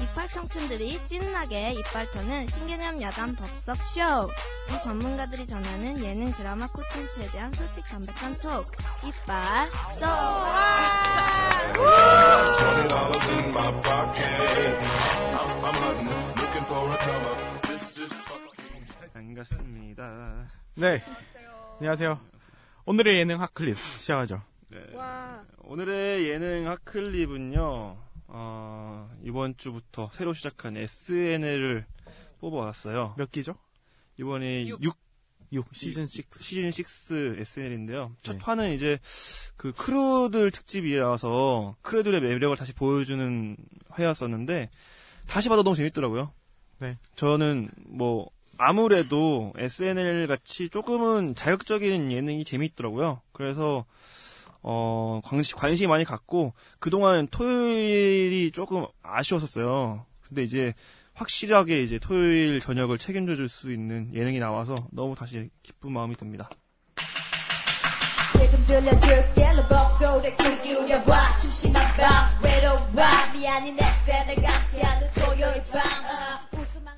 이빨 청춘들이 찐나게 이빨 터는 신개념 야단 법석 쇼. 이 전문가들이 전하는 예능 드라마 콘텐츠에 대한 솔직 담백한 톡. 이빨 is 반갑습니다. 네. 안녕하세요. 오늘의 예능 핫클립 시작하죠. 네. 오늘의 예능 핫클립은요, 어, 이번 주부터 새로 시작한 SNL을 뽑아왔어요. 몇 기죠? 이번에 육. 6, 6 시즌 6. 시즌 6 SNL인데요. 첫 네. 화는 이제 그 크루들 특집이라서 크루들의 매력을 다시 보여주는 회였었는데 다시 봐도 너무 재밌더라고요. 네. 저는 뭐 아무래도 SNL 같이 조금은 자극적인 예능이 재밌더라고요. 그래서 어 관심 관심이 많이 갖고 그동안 토요일이 조금 아쉬웠었어요. 근데 이제 확실하게 이제 토요일 저녁을 책임져 줄 수 있는 예능이 나와서 너무 다시 기쁜 마음이 듭니다. 지금 들려줄게 러버 소리 큰 기울여봐 심심한 밤 외로워 미안해 내 팬을 같게하는 조용히 밤 아,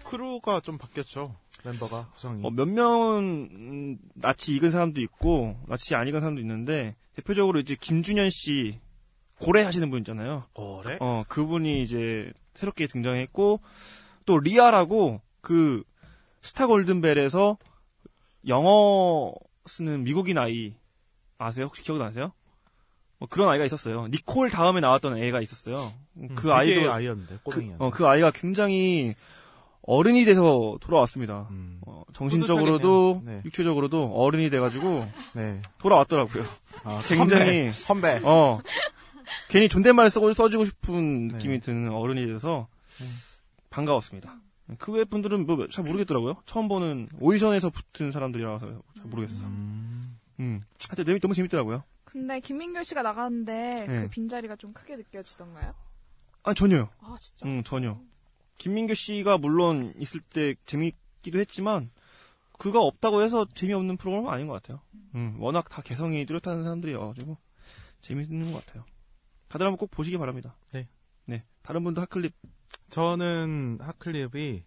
크루가 좀 바뀌었죠. 멤버가 구성이. 어, 몇 명은 음, 낯이 익은 사람도 있고 낯이 안 익은 사람도 있는데 대표적으로 이제 김준현 씨 고뤠 하시는 분 있잖아요. 고뤠? 어 그분이 이제 새롭게 등장했고 또 리아라고 그 스타 골든벨에서 영어 쓰는 미국인 아이 아세요? 혹시 기억나세요? 뭐 그런 아이가 있었어요. 니콜 다음에 나왔던 애가 있었어요. 음, 그 그게 아이도 아이였는데 꼬맹이였는데. 그, 어, 그 아이가 굉장히 어른이 돼서 돌아왔습니다. 음. 어, 정신적으로도. 네. 육체적으로도 어른이 돼가지고 네. 돌아왔더라고요. 아, 굉장히 선배. 선배. 어 괜히 존댓말 써, 써주고 싶은 느낌이 네. 드는 어른이 돼서 네. 반가웠습니다. 그 외 분들은 뭐 잘 모르겠더라고요. 처음 보는 오디션에서 붙은 사람들이라서 잘 모르겠어. 음. 음. 하여튼 너무, 너무 재밌더라고요. 근데 김민결 씨가 나가는데 네. 그 빈자리가 좀 크게 느껴지던가요? 아 전혀요. 아 진짜? 음 전혀. 김민규 씨가 물론 있을 때 재밌기도 했지만 그가 없다고 해서 재미없는 프로그램은 아닌 것 같아요. 음, 워낙 다 개성이 뚜렷한 사람들이어가지고 재밌는 것 같아요. 다들 한번 꼭 보시기 바랍니다. 네. 네. 다른 분도 핫클립. 저는 핫클립이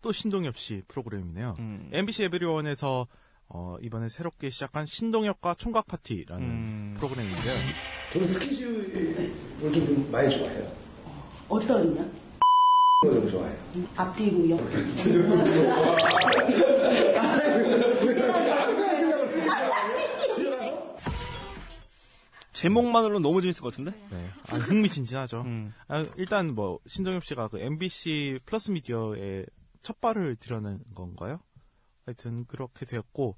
또 신동엽 씨 프로그램이네요. 음, MBC 에브리원에서 어, 이번에 새롭게 시작한 신동엽과 총각 파티라는 음, 프로그램인데요. 저는 스킨십을 좀 많이 좋아해요. 어디다 좀 좋아해요. 앞뒤로요. 제목만으로 너무 재밌을 것 같은데? 네. 아, 흥미진진하죠. 음, 아, 일단 뭐 신동엽 씨가 그 MBC 플러스 미디어에 첫 발을 들여낸 건가요? 하여튼 그렇게 되었고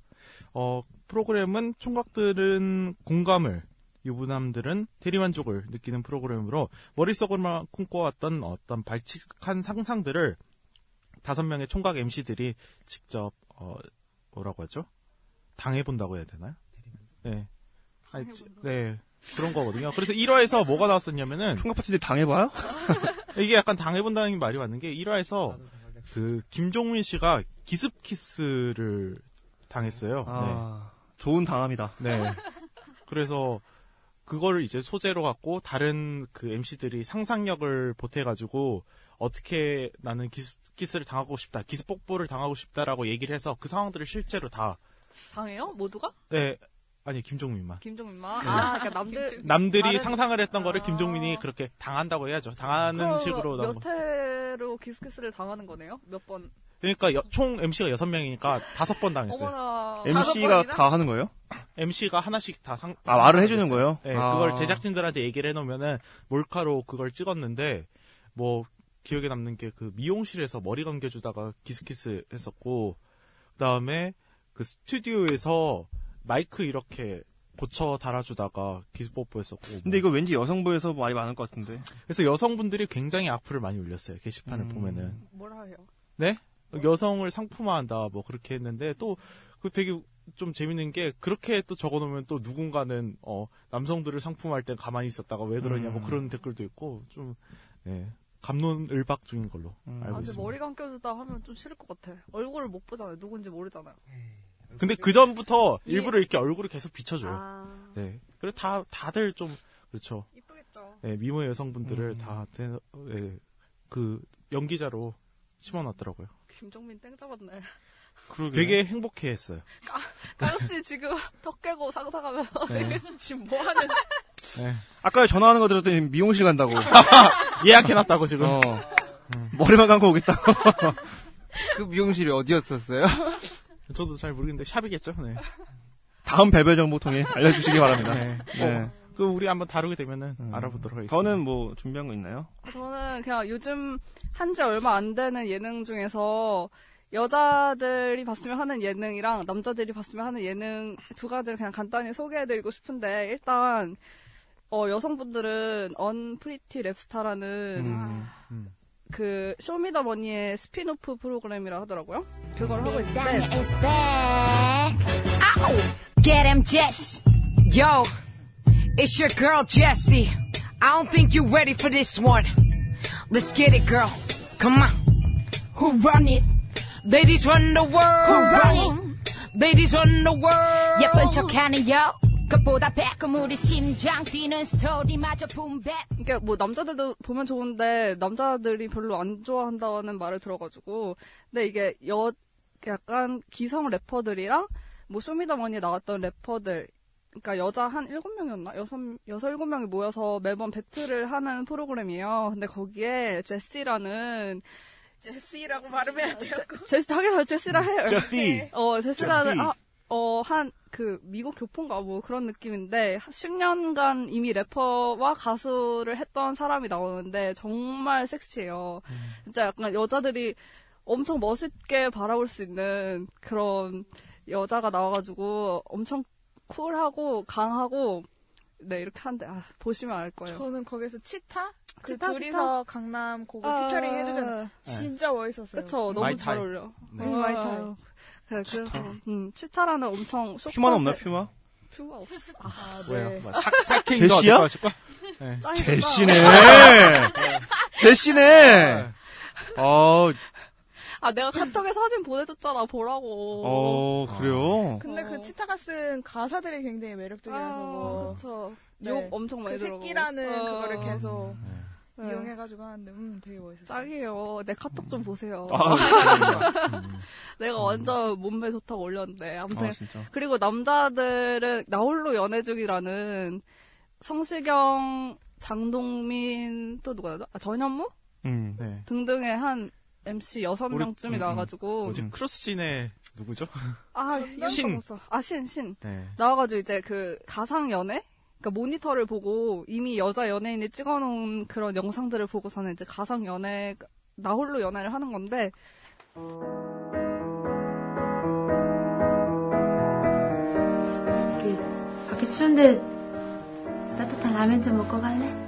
어 프로그램은 총각들은 공감을 유부남들은 대리만족을 느끼는 프로그램으로 머릿속으로만 꿈꿔왔던 어떤 발칙한 상상들을 다섯 명의 총각 MC들이 직접 어 뭐라고 하죠? 당해본다고 해야 되나요? 네. 아니, 지- 네. 그런 거거든요. 그래서 1화에서 뭐가 나왔었냐면은 총각 파티 때 당해봐요? 이게 약간 당해본다는 게 말이 맞는 게 1화에서 그 김종민 씨가 기습 키스를 당했어요. 아, 좋은 당함이다. 네. 네. 그래서 그거를 이제 소재로 갖고 다른 그 MC들이 상상력을 보태가지고 어떻게 나는 기습 키스를 당하고 싶다, 기습 뽀뽀를 당하고 싶다라고 얘기를 해서 그 상황들을 실제로 다 당해요? 모두가? 네. 아니 김종민만 김종민만? 아, 그러니까 남들 남들이 다른- 상상을 했던 거를 아. 김종민이 그렇게 당한다고 해야죠. 당하는 식으로 몇 회로 기스키스를 당하는 거네요? 몇 번? 그러니까 여- 총 MC가 여섯 명이니까 다섯 번 당했어요. 어머나. MC가? 다 하는 거예요? MC가 하나씩 다 상. 아, 말을 해주는 거예요? 네, 아. 그걸 제작진들한테 얘기를 해놓으면은 몰카로 그걸 찍었는데 뭐 기억에 남는 게 그 미용실에서 머리 감겨주다가 기스키스 했었고 그 다음에 그 스튜디오에서 마이크 이렇게 고쳐 달아주다가 기스 뽀뽀했었고 근데 이거 왠지 여성부에서 많이 많을 것 같은데. 그래서 여성분들이 굉장히 악플을 많이 올렸어요 게시판을 음. 보면은 뭐라 해요? 네 여성을 상품화한다 뭐 그렇게 했는데 또 그 되게 좀 재밌는 게 그렇게 또 적어놓으면 또 누군가는 어 남성들을 상품화할 땐 가만히 있었다가 왜 그러냐 뭐 음. 그런 댓글도 있고 좀 네. 감론을박 중인 걸로 아, 알고 근데 있습니다. 머리 감겨주다 하면 좀 싫을 것 같아. 얼굴을 못 보잖아요. 누군지 모르잖아요. 근데 그 전부터 예. 일부러 이렇게 얼굴을 계속 비춰줘요. 아. 네. 그래 다 다들 좀 그렇죠. 이쁘겠죠. 네, 미모 여성분들을 음. 다 네, 그 연기자로 심어놨더라고요. 김종민 땡 잡았네. 그러게. 되게 행복해 했어요. 까요씨 지금 턱 깨고 상상하면서 네. 지금 뭐 하는 네. 아까 전화하는 거 들었더니 미용실 간다고. 예약해놨다고 지금. 어. 머리만 감고 오겠다고. 그 미용실이 어디였었어요? 저도 잘 모르겠는데 샵이겠죠. 네. 다음 배배 정보 통해 알려주시기 바랍니다. 네. 네. 어, 그 우리 한번 다루게 되면은 알아보도록 하겠습니다. 저는 뭐 준비한 거 있나요? 저는 그냥 요즘 한 지 얼마 안 되는 예능 중에서 여자들이 봤으면 하는 예능이랑 남자들이 봤으면 하는 예능 두 가지를 그냥 간단히 소개해드리고 싶은데 일단 어, 여성분들은 언프리티 랩스타라는 음. 그 쇼미더머니의 스피노프 프로그램이라 하더라고요. 그걸 하고 있는데 it's your girl, Jessie. I don't think you're ready for this one. Let's get it, girl. Come on. Who run it? Ladies run the world. Who run it? Ladies run the world. 예쁜 척하는 여. 그보다 배꼽 우리 심장 뛰는 소리마저 붐배. 이게 뭐 남자들도 보면 좋은데 남자들이 별로 안 좋아한다는 말을 들어가지고 근데 이게 여 약간 기성 래퍼들이랑 뭐 쇼미더머니에 나왔던 래퍼들 그러니까 여자 한 일곱 명이었나 여섯 여섯 일곱 명이 모여서 매번 배틀을 하는 프로그램이에요. 근데 거기에 제시라는 제시라고 발음해야 돼요. 제시 자기가 제시라 해요. 제시. 어 제시라는 제시. 아, 어 한 그 미국 교포인가 뭐 그런 느낌인데 10년간 이미 래퍼와 가수를 했던 사람이 나오는데 정말 섹시해요. 진짜 약간 여자들이 엄청 멋있게 바라볼 수 있는 그런 여자가 나와가지고 엄청 쿨하고 강하고 네 이렇게 한데 아, 보시면 알 거예요. 저는 거기서 치타? 그 치타, 둘이서 강남 그거 아, 피처링 해주잖아요. 네. 진짜 멋있었어요. 그쵸 너무 마이 잘. 어울려. 네. 음, 마이 아, 타입. 그래, 그래서 음, 치타라는 엄청 쇼 퓨만 없나 퓨마? 퓨마 없어. 아, 왜요? 네. 뭐 사- 사킹도 제시야? 어떨까 하실까? 네. 짱이구나. 제시네. 제시네. 어, 아 내가 카톡에 사진 보내줬잖아 보라고. 어, 그래요? 근데 그 치타가 쓴 가사들이 굉장히 매력적이라서 뭐 그쵸. 네. 욕 엄청 많이 그 들어가고. 새끼라는 어. 그거를 계속 네. 이용해가지고 하는데 음 되게 멋있었어요. 짱이에요. 내 카톡 좀 보세요. 아, 감사합니다. 내가 완전 몸매 좋다고 올렸는데. 아무튼 아. 그리고 남자들은 나홀로 연애 중이라는 성시경, 장동민 또 누가 나죠? 아, 전현무 음. 네. 등등의 한 MC 여섯 명쯤이 음, 음. 나와가지고 뭐지? 크로스진의 누구죠? 아 신. 신. 아 신 신. 네. 나와가지고 이제 그 가상 연애? 그러니까 모니터를 보고 이미 여자 연예인이 찍어놓은 그런 영상들을 보고서는 이제 가상 연애, 나 홀로 연애를 하는 건데, 그 밖에 추운데 따뜻한 라면 좀 먹고 갈래?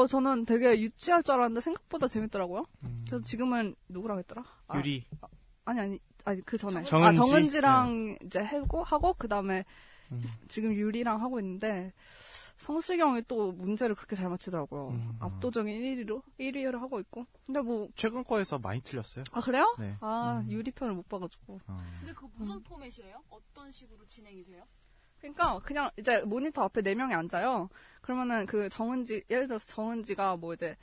어, 저는 되게 유치할 줄 알았는데 생각보다 재밌더라고요. 그래서 지금은 누구랑 했더라? 아, 유리. 아 니, 아니, 아니, 그 전에. 정은지? 아, 정은지랑 이제 하고, 하고, 그 다음에 지금 유리랑 하고 있는데, 성시경이 또 문제를 그렇게 잘 맞히더라고요. 압도적인 1위로, 1위를 하고 있고. 근데 뭐, 최근 거에서 많이 틀렸어요. 아, 그래요? 네. 아, 유리 편을 못 봐가지고. 근데 그거 무슨 포맷이에요? 어떤 식으로 진행이 돼요? 그러니까 그냥 이제 모니터 앞에 네 명이 앉아요. 그러면은 그 정은지 예를 들어서 정은지가 뭐 이제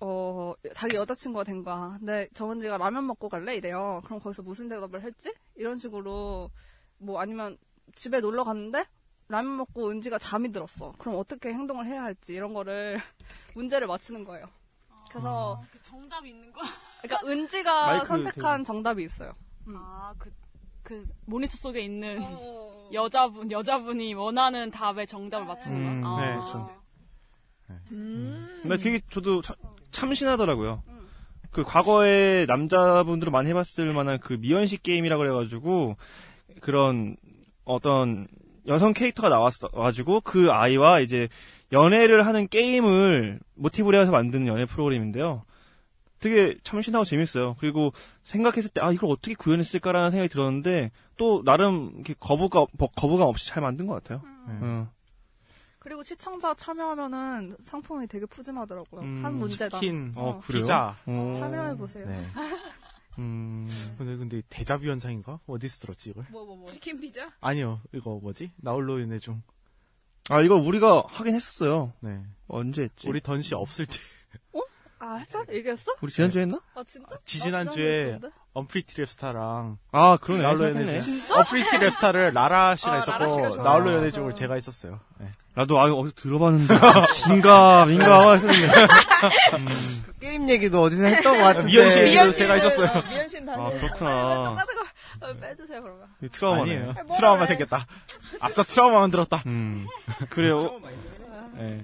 어, 자기 여자친구가 된 거야. 근데 정은지가 라면 먹고 갈래? 이래요. 그럼 거기서 무슨 대답을 할지? 이런 식으로, 뭐 아니면 집에 놀러 갔는데, 라면 먹고 은지가 잠이 들었어. 그럼 어떻게 행동을 해야 할지, 이런 거를 문제를 맞히는 거예요. 그래서, 그 정답이 있는 거야? 그러니까 은지가 선택한 되게- 정답이 있어요. 아, 그, 그 모니터 속에 있는 어. 여자분, 여자분이 원하는 답의 정답을 맞추는 음, 거야. 네, 아. 그렇죠. 음. 근데 되게 저도 참, 참신하더라고요. 그 과거에 남자분들은 많이 해봤을 만한 그 미연식 게임이라 그래가지고 그런 어떤 여성 캐릭터가 나왔어가지고 그 아이와 이제 연애를 하는 게임을 모티브로 해서 만드는 연애 프로그램인데요. 되게 참신하고 재밌어요. 그리고 생각했을 때 아 이걸 어떻게 구현했을까라는 생각이 들었는데 또 나름 이렇게 거부감 거부감 없이 잘 만든 것 같아요. 어. 그리고 시청자 참여하면은 상품이 되게 푸짐하더라고요. 음, 한 문제당. 치킨, 어, 그래요? 피자. 어. 참여해보세요. 네. 음. 근데 근데 대자뷰 현상인가? 어디서 들었지 이걸? 뭐, 뭐, 뭐. 치킨 피자? 아니요, 이거 뭐지? 나홀로 연애 중. 아 이거 우리가 하긴 했었어요. 네. 언제 했지? 우리 던씨 없을 때. 아, 했어? 얘기했어? 우리 지난주에 했나? 아, 진짜? 지지난주에 언프리티 랩스타랑 아, 그러네. 나홀로 연애. 중. 언프리티 랩스타를 라라 씨가 아, 좋아요. 나홀로 연애 아. 중을 제가 있었어요. 네. 나도 아 어디서 들어봤는데 긴가 민가 했었는데 그 게임 얘기도 어디서 했던 것 같은데. 미연시 얘기도 제가 있었어요. 미연시 다시. 아, 그렇구나. 어, 빼주세요, 그러면. 이 트라우마네. 아니에요. 뭐라 트라우마 그래. 생겼다. 아싸 트라우마 만들었다. 음. 그래요. 네.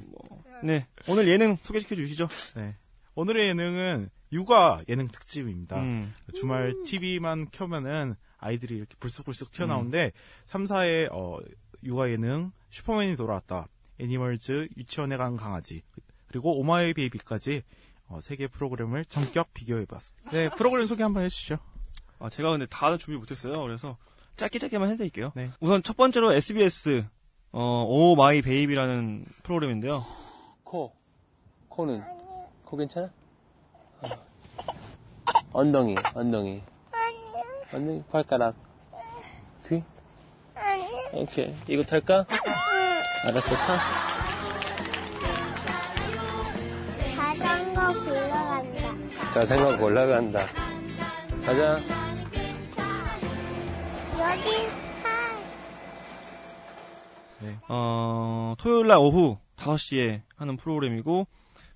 네. 오늘 예능 소개시켜 주시죠. 네. 오늘의 예능은 육아 예능 특집입니다. 음. 주말 TV만 켜면은 아이들이 이렇게 불쑥불쑥 튀어나오는데 3사의 어, 육아 예능 슈퍼맨이 돌아왔다. 애니멀즈 유치원에 간 강아지 그리고 오마이 베이비까지 어, 세개 프로그램을 전격 비교해봤습니다. 네, 프로그램 소개 한번 해주시죠. 아, 제가 근데 다 준비 못했어요. 그래서 짧게 짧게만 해드릴게요. 네. 우선 첫 번째로 SBS 어, 오 마이 베이비라는 프로그램인데요. 코. 코는? 코 괜찮아? 어. 엉덩이, 엉덩이. 엉덩이, 발가락. 귀? 오케이. 이거 탈까? 알았어, 타. 자전거 굴러간다. 자전거 굴러간다. 가자. 여기 사. 어, 토요일 날 오후 5시에 하는 프로그램이고,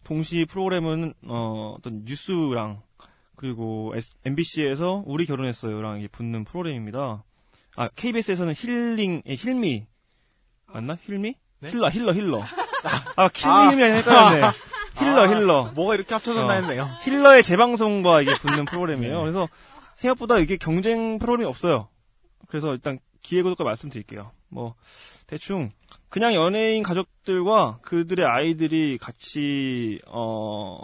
동시 프로그램은, 어, 어떤 뉴스랑, 그리고 MBC에서 우리 결혼했어요랑 이게 붙는 프로그램입니다. 아, KBS에서는 힐링, 예, 힐미. 맞나? 힐미? 힐러, 힐러, 힐러. 아, 킬미 아. 힐미 헷갈렸네. 힐러, 아, 힐러. 뭐가 이렇게 합쳐졌나 어, 했네요. 힐러의 재방송과 이게 붙는 프로그램이에요. 그래서 생각보다 이게 경쟁 프로그램이 없어요. 그래서 일단 기획구독과 말씀드릴게요. 뭐 대충 그냥 연예인 가족들과 그들의 아이들이 같이 어.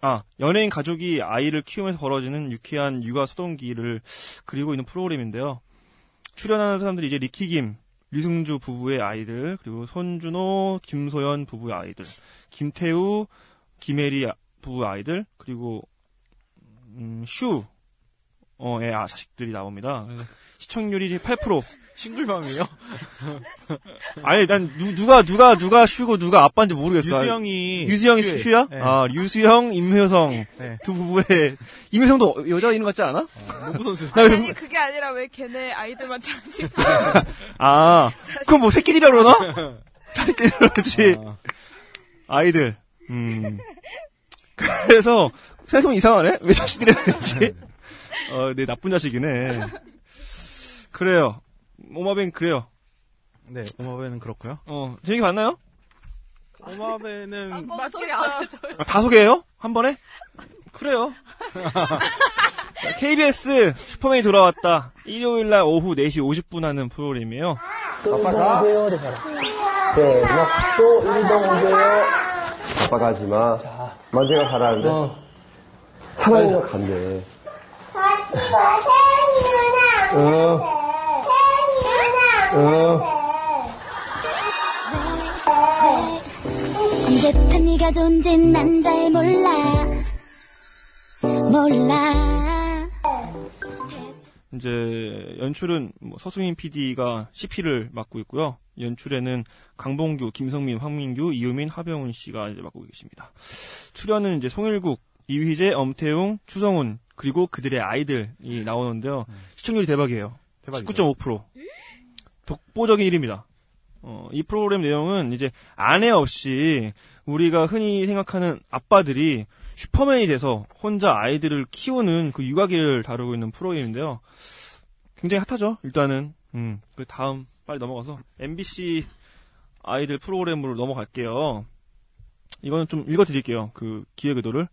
아, 연예인 가족이 아이를 키우면서 벌어지는 유쾌한 육아 소동기를 그리고 있는 프로그램인데요. 출연하는 사람들이 이제 리키김, 류승주 부부의 아이들, 그리고 손준호, 김소연 부부의 아이들, 김태우, 김혜리 아- 부부의 아이들, 그리고 음, 슈, 어, 의 아, 자식들이 나옵니다. 그래서 시청률이 이제 8%. 싱글맘이에요? 아니, 난 누, 누가 누가 누가 슈고 누가 아빠인지 모르겠어. 유수영이 유수영이 슈예요. 슈야? 네. 아, 유수영, 임효성 네. 두 부부의 임효성도 여자 이름 같지 않아? 농구 선수. 나 아니, 그래서- 그게 아니라 왜 걔네 아이들만 자식. 아, 그럼 뭐 새끼들이라 그러나? 자식들이라 그러지. 아 이들. 음. 그래서 생각해보면 이상하네? 왜 자식들이라 그랬지? 어, 내 나쁜 자식이네. 그래요. 오마뱅 그래요. 네, 오마베는 그렇고요. 어, 재밌게 봤나요? 오마베는 맞겠죠. 아, 다 소개해요? 한 번에? 그래요. KBS 슈퍼맨이 돌아왔다. 일요일 날 오후 4시 50분 하는 프로그램이에요. 아빠가 네, 또 운동 오세요. 아빠 가지 마. 만세가 가라는데. 사랑이가 간대. 언제부터 네가 존재는 난잘 몰라 몰라 이제 연출은 뭐 서승인 PD가 CP를 맡고 있고요. 연출에는 강봉규, 김성민, 황민규, 이유민, 하병훈 씨가 맡고 계십니다. 출연은 이제 송일국, 이휘재, 엄태웅, 추성훈 그리고 그들의 아이들이 나오는데요. 시청률이 대박이에요. 대박이죠. 19.5%. 독보적인 1위입니다. 어, 이 프로그램 내용은 이제 아내 없이 우리가 흔히 생각하는 아빠들이 슈퍼맨이 돼서 혼자 아이들을 키우는 그 육아기를 다루고 있는 프로그램인데요. 굉장히 핫하죠. 일단은 음, 그 다음 빨리 넘어가서 MBC 아이들 프로그램으로 넘어갈게요. 이거는 좀 읽어드릴게요. 그 기획 의도를.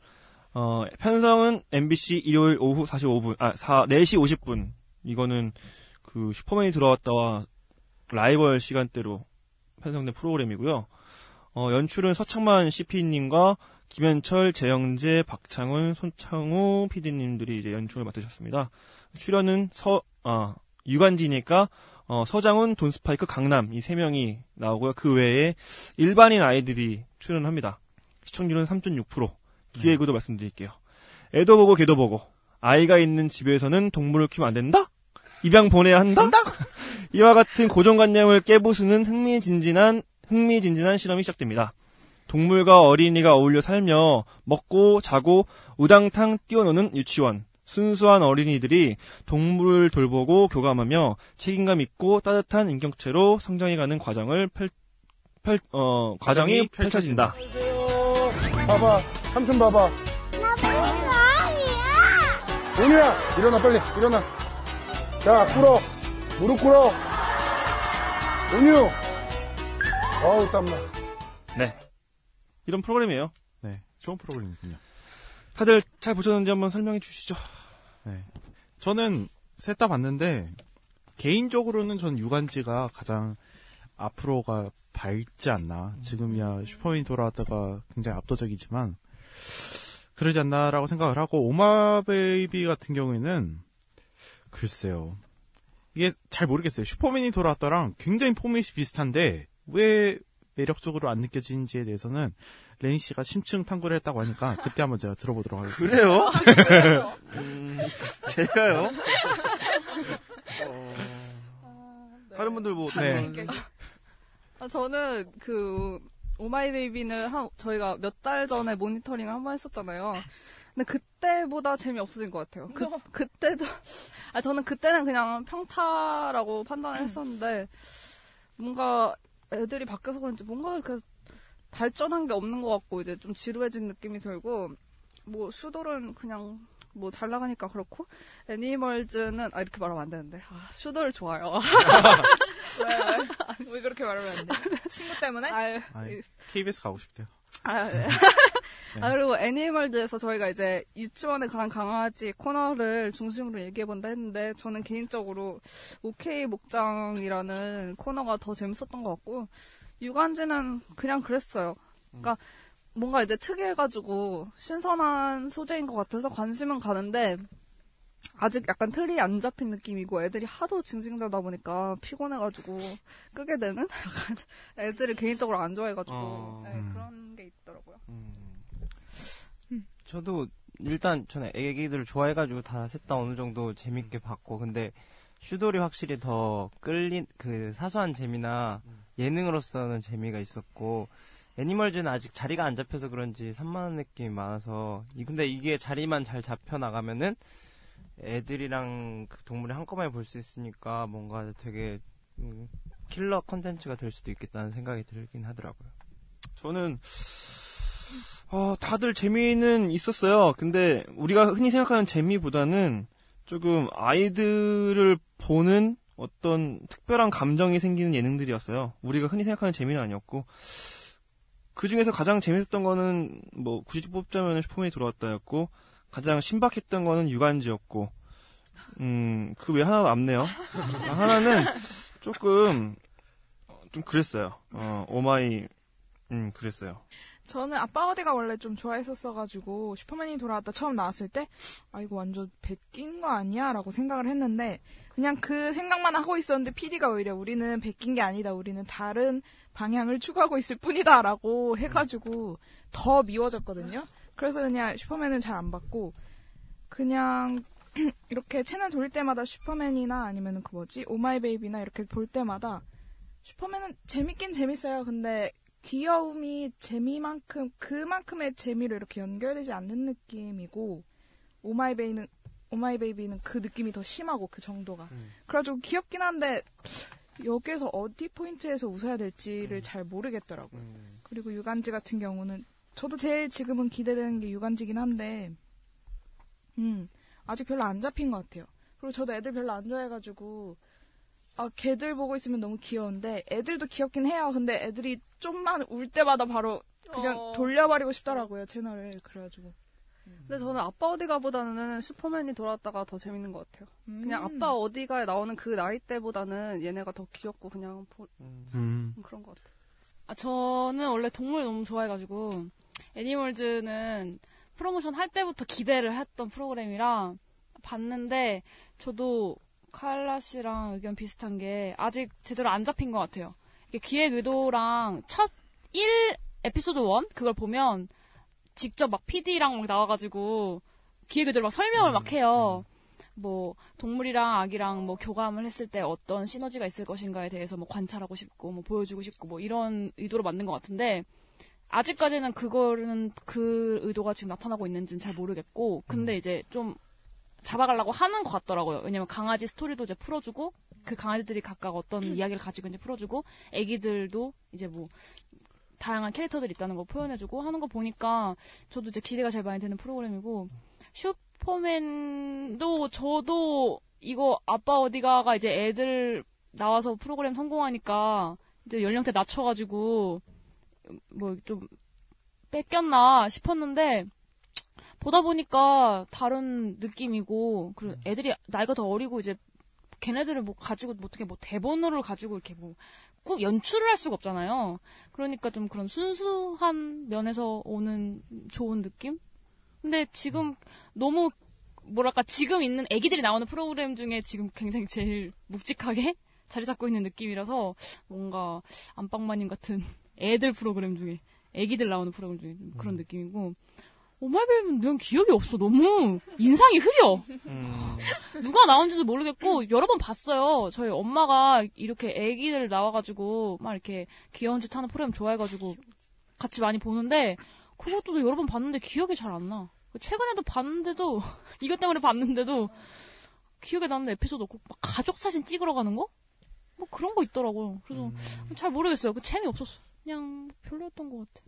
어, 편성은 MBC 일요일 오후 45분, 아, 4, 4시 50분. 이거는 그 슈퍼맨이 들어왔다와 라이벌 시간대로 편성된 프로그램이고요. 어, 연출은 서창만 CP님과 김현철, 재영재, 박창훈, 손창우 PD님들이 이제 연출을 맡으셨습니다. 출연은 서, 아, 유관지니까, 어, 서장훈, 돈스파이크, 강남, 이 세 명이 나오고요. 그 외에 일반인 아이들이 출연합니다. 시청률은 3.6%. 기획으로 말씀드릴게요. 애도 보고 개도 보고, 아이가 있는 집에서는 동물을 키우면 안 된다? 입양 보내야 한다? 이와 같은 고정관념을 깨부수는 흥미진진한, 흥미진진한 실험이 시작됩니다. 동물과 어린이가 어울려 살며 먹고 자고 우당탕 뛰어노는 유치원. 순수한 어린이들이 동물을 돌보고 교감하며 책임감 있고 따뜻한 인격체로 성장해가는 과정을 펼, 펼, 어, 과정이 펼쳐진다. 봐봐. 삼촌 봐봐. 은우야, 일어나, 빨리. 일어나. 자, 꿇어. 무릎 꿇어. 은유. 어우, 땀나. 네. 이런 프로그램이에요. 네. 좋은 프로그램이군요. 다들 잘 보셨는지 한번 설명해 주시죠. 네. 저는 셋 다 봤는데 개인적으로는 전 유관지가 가장 앞으로가 밝지 않나. 지금이야 슈퍼맨이 돌아왔다가 굉장히 압도적이지만 그러지 않나라고 생각을 하고 오마베이비 같은 경우에는 글쎄요. 이게 잘 모르겠어요. 슈퍼맨이 돌아왔다랑 굉장히 포맷이 비슷한데 왜 매력적으로 안 느껴지는지에 대해서는 레니 씨가 심층 탐구를 했다고 하니까 그때 한번 제가 들어보도록 하겠습니다. 그래요? 음, 제가요? 어, 다른 분들 뭐 네. 아, 저는 그 오마이베이비는 한 저희가 몇 달 전에 모니터링을 한 번 했었잖아요. 근데 그때보다 재미 없어진 것 같아요. 그 그때도 아 저는 그때는 그냥 평타라고 판단을 했었는데 뭔가 애들이 바뀌어서 그런지 뭔가 이렇게 발전한 게 없는 것 같고 이제 좀 지루해진 느낌이 들고 뭐 슈돌은 그냥 뭐 잘 나가니까 그렇고 애니멀즈는 아 이렇게 말하면 안 되는데 아 슈돌 좋아요. 왜, 왜? 왜 그렇게 말하면 안 돼? 친구 때문에? 아유, 아이, KBS 가고 싶대요. 아, 네. 아, 그리고 애니멀즈에서 저희가 이제 유치원에 관한 강아지 코너를 중심으로 얘기해본다 했는데, 저는 개인적으로 오케이 목장이라는 코너가 더 재밌었던 것 같고, 유관지는 그냥 그랬어요. 그러니까 뭔가 이제 특이해가지고 신선한 소재인 것 같아서 관심은 가는데, 아직 약간 틀이 안 잡힌 느낌이고 애들이 하도 징징대다 보니까 피곤해가지고 끄게 되는 약간 애들을 개인적으로 안 좋아해가지고 어. 네, 음. 그런 게 있더라고요. 저도 일단 저는 애기들을 좋아해가지고 다 셋 다 어느 정도 재밌게 봤고 근데 슈돌이 확실히 더 끌린 그 사소한 재미나 예능으로서는 재미가 있었고 애니멀즈는 아직 자리가 안 잡혀서 그런지 산만한 느낌이 많아서 이 근데 이게 자리만 잘 잡혀 나가면은 애들이랑 그 동물이 한꺼번에 볼 수 있으니까 뭔가 되게 음, 킬러 컨텐츠가 될 수도 있겠다는 생각이 들긴 하더라고요. 저는 어, 다들 재미는 있었어요. 근데 우리가 흔히 생각하는 재미보다는 조금 아이들을 보는 어떤 특별한 감정이 생기는 예능들이었어요. 우리가 흔히 생각하는 재미는 아니었고 그 중에서 가장 재밌었던 거는 뭐 굳이 뽑자면 슈퍼맨이 돌아왔다였고 가장 신박했던 거는 유관지였고 음그 외 하나 남네요. 하나는 조금 어, 좀 그랬어요. 어 오마이 음 그랬어요. 저는 아빠 어디가 원래 좀 좋아했었어가지고 슈퍼맨이 돌아왔다 처음 나왔을 때 아 이거 완전 베낀 거 아니야? 라고 생각을 했는데 그냥 그 생각만 하고 있었는데 PD가 오히려 우리는 베낀 게 아니다. 우리는 다른 방향을 추구하고 있을 뿐이다. 라고 해가지고 더 미워졌거든요. 그래서 그냥 슈퍼맨은 잘 안 봤고 그냥 이렇게 채널 돌릴 때마다 슈퍼맨이나 아니면 그 뭐지 오마이 베이비나 이렇게 볼 때마다 슈퍼맨은 재밌긴 재밌어요. 근데 귀여움이 재미만큼 그만큼의 재미로 이렇게 연결되지 않는 느낌이고 오마이베이는 오마이베이비는 그 느낌이 더 심하고 그 정도가 그래가지고 귀엽긴 한데 여기에서 어디 포인트에서 웃어야 될지를 잘 모르겠더라고요. 그리고 유간지 같은 경우는 저도 제일 지금은 기대되는 게 유간지긴 한데 음 아직 별로 안 잡힌 것 같아요. 그리고 저도 애들 별로 안 좋아해가지고 아 걔들 보고 있으면 너무 귀여운데 애들도 귀엽긴 해요. 근데 애들이 좀만 울 때마다 바로 그냥 어. 돌려버리고 싶더라고요 채널을 그래가지고 근데 저는 아빠 어디가보다는 슈퍼맨이 돌아왔다가 더 재밌는 것 같아요. 그냥 음. 아빠 어디가에 나오는 그 나이 때보다는 얘네가 더 귀엽고 그냥 보- 음. 그런 것 같아요. 아, 저는 원래 동물 너무 좋아해가지고 애니멀즈는 프로모션 할 때부터 기대를 했던 프로그램이라 봤는데 저도 칼라 씨랑 의견 비슷한 게 아직 제대로 안 잡힌 것 같아요. 이게 기획 의도랑 첫 1 에피소드 1 그걸 보면 직접 막 PD랑 막 나와가지고 기획 의도를 막 설명을 막 해요. 뭐 동물이랑 아기랑 뭐 교감을 했을 때 어떤 시너지가 있을 것인가에 대해서 뭐 관찰하고 싶고 뭐 보여주고 싶고 뭐 이런 의도로 만든 것 같은데 아직까지는 그거는 그 의도가 지금 나타나고 있는지는 잘 모르겠고 근데 이제 좀 잡아가려고 하는 것 같더라고요. 왜냐면 강아지 스토리도 이제 풀어주고 그 강아지들이 각각 어떤 이야기를 가지고 있는지 풀어주고 애기들도 이제 뭐 다양한 캐릭터들이 있다는 거 표현해주고 하는 거 보니까 저도 이제 기대가 제일 많이 되는 프로그램이고 슈퍼맨도 저도 이거 아빠 어디가가 이제 애들 나와서 프로그램 성공하니까 이제 연령대 낮춰가지고 뭐 좀 뺏겼나 싶었는데 보다 보니까 다른 느낌이고 그리고 애들이 나이가 더 어리고 이제 걔네들을 뭐 가지고 뭐 어떻게 뭐 대본으로 가지고 이렇게 뭐 꾹 연출을 할 수가 없잖아요. 그러니까 좀 그런 순수한 면에서 오는 좋은 느낌? 근데 지금 너무 뭐랄까 지금 있는 애기들이 나오는 프로그램 중에 지금 굉장히 제일 묵직하게 자리 잡고 있는 느낌이라서 뭔가 안방마님 같은 애들 프로그램 중에 애기들 나오는 프로그램 중에 좀 그런 느낌이고 오마이베이비는 난 기억이 없어 너무 인상이 흐려 누가 나온지도 모르겠고 여러 번 봤어요. 저희 엄마가 이렇게 애기들 나와가지고 막 이렇게 귀여운 짓 하는 프로그램 좋아해가지고 같이 많이 보는데 그것도 여러 번 봤는데 기억이 잘 안 나. 최근에도 봤는데도 이것 때문에 봤는데도 기억에 나는 에피소드 없고 막 가족 사진 찍으러 가는 거? 뭐 그런 거 있더라고요. 그래서 잘 모르겠어요. 그 재미 없었어. 그냥 별로였던 것 같아.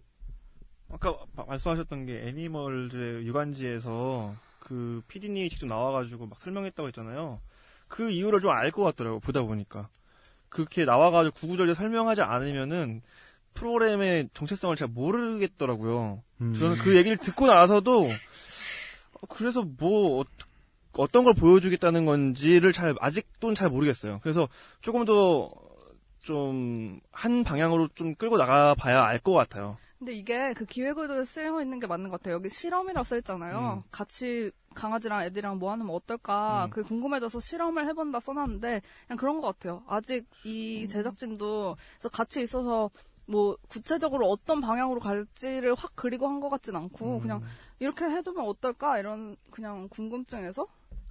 아까 마- 말씀하셨던 게 애니멀즈 유관지에서 그 PD님이 직접 나와가지고 막 설명했다고 했잖아요. 그 이유를 좀 알 것 같더라고 보다 보니까 그렇게 나와가지고 구구절절 설명하지 않으면은 프로그램의 정체성을 잘 모르겠더라고요. 음. 저는 그 얘기를 듣고 나서도 어, 그래서 뭐 어, 떤 걸 보여주겠다는 건지를 잘 아직도는 잘 모르겠어요. 그래서 조금 더 좀 한 방향으로 좀 끌고 나가 봐야 알 것 같아요. 근데 이게 그 기획의도에 쓰여 있는 게 맞는 것 같아요. 여기 실험이라고 써있잖아요. 음. 같이 강아지랑 애들이랑 뭐 하면 어떨까. 음. 그게 궁금해져서 실험을 해본다 써놨는데 그냥 그런 것 같아요. 아직 이 음. 제작진도 그래서 같이 있어서 뭐 구체적으로 어떤 방향으로 갈지를 확 그리고 한 것 같진 않고 음. 그냥 이렇게 해두면 어떨까 이런 그냥 궁금증에서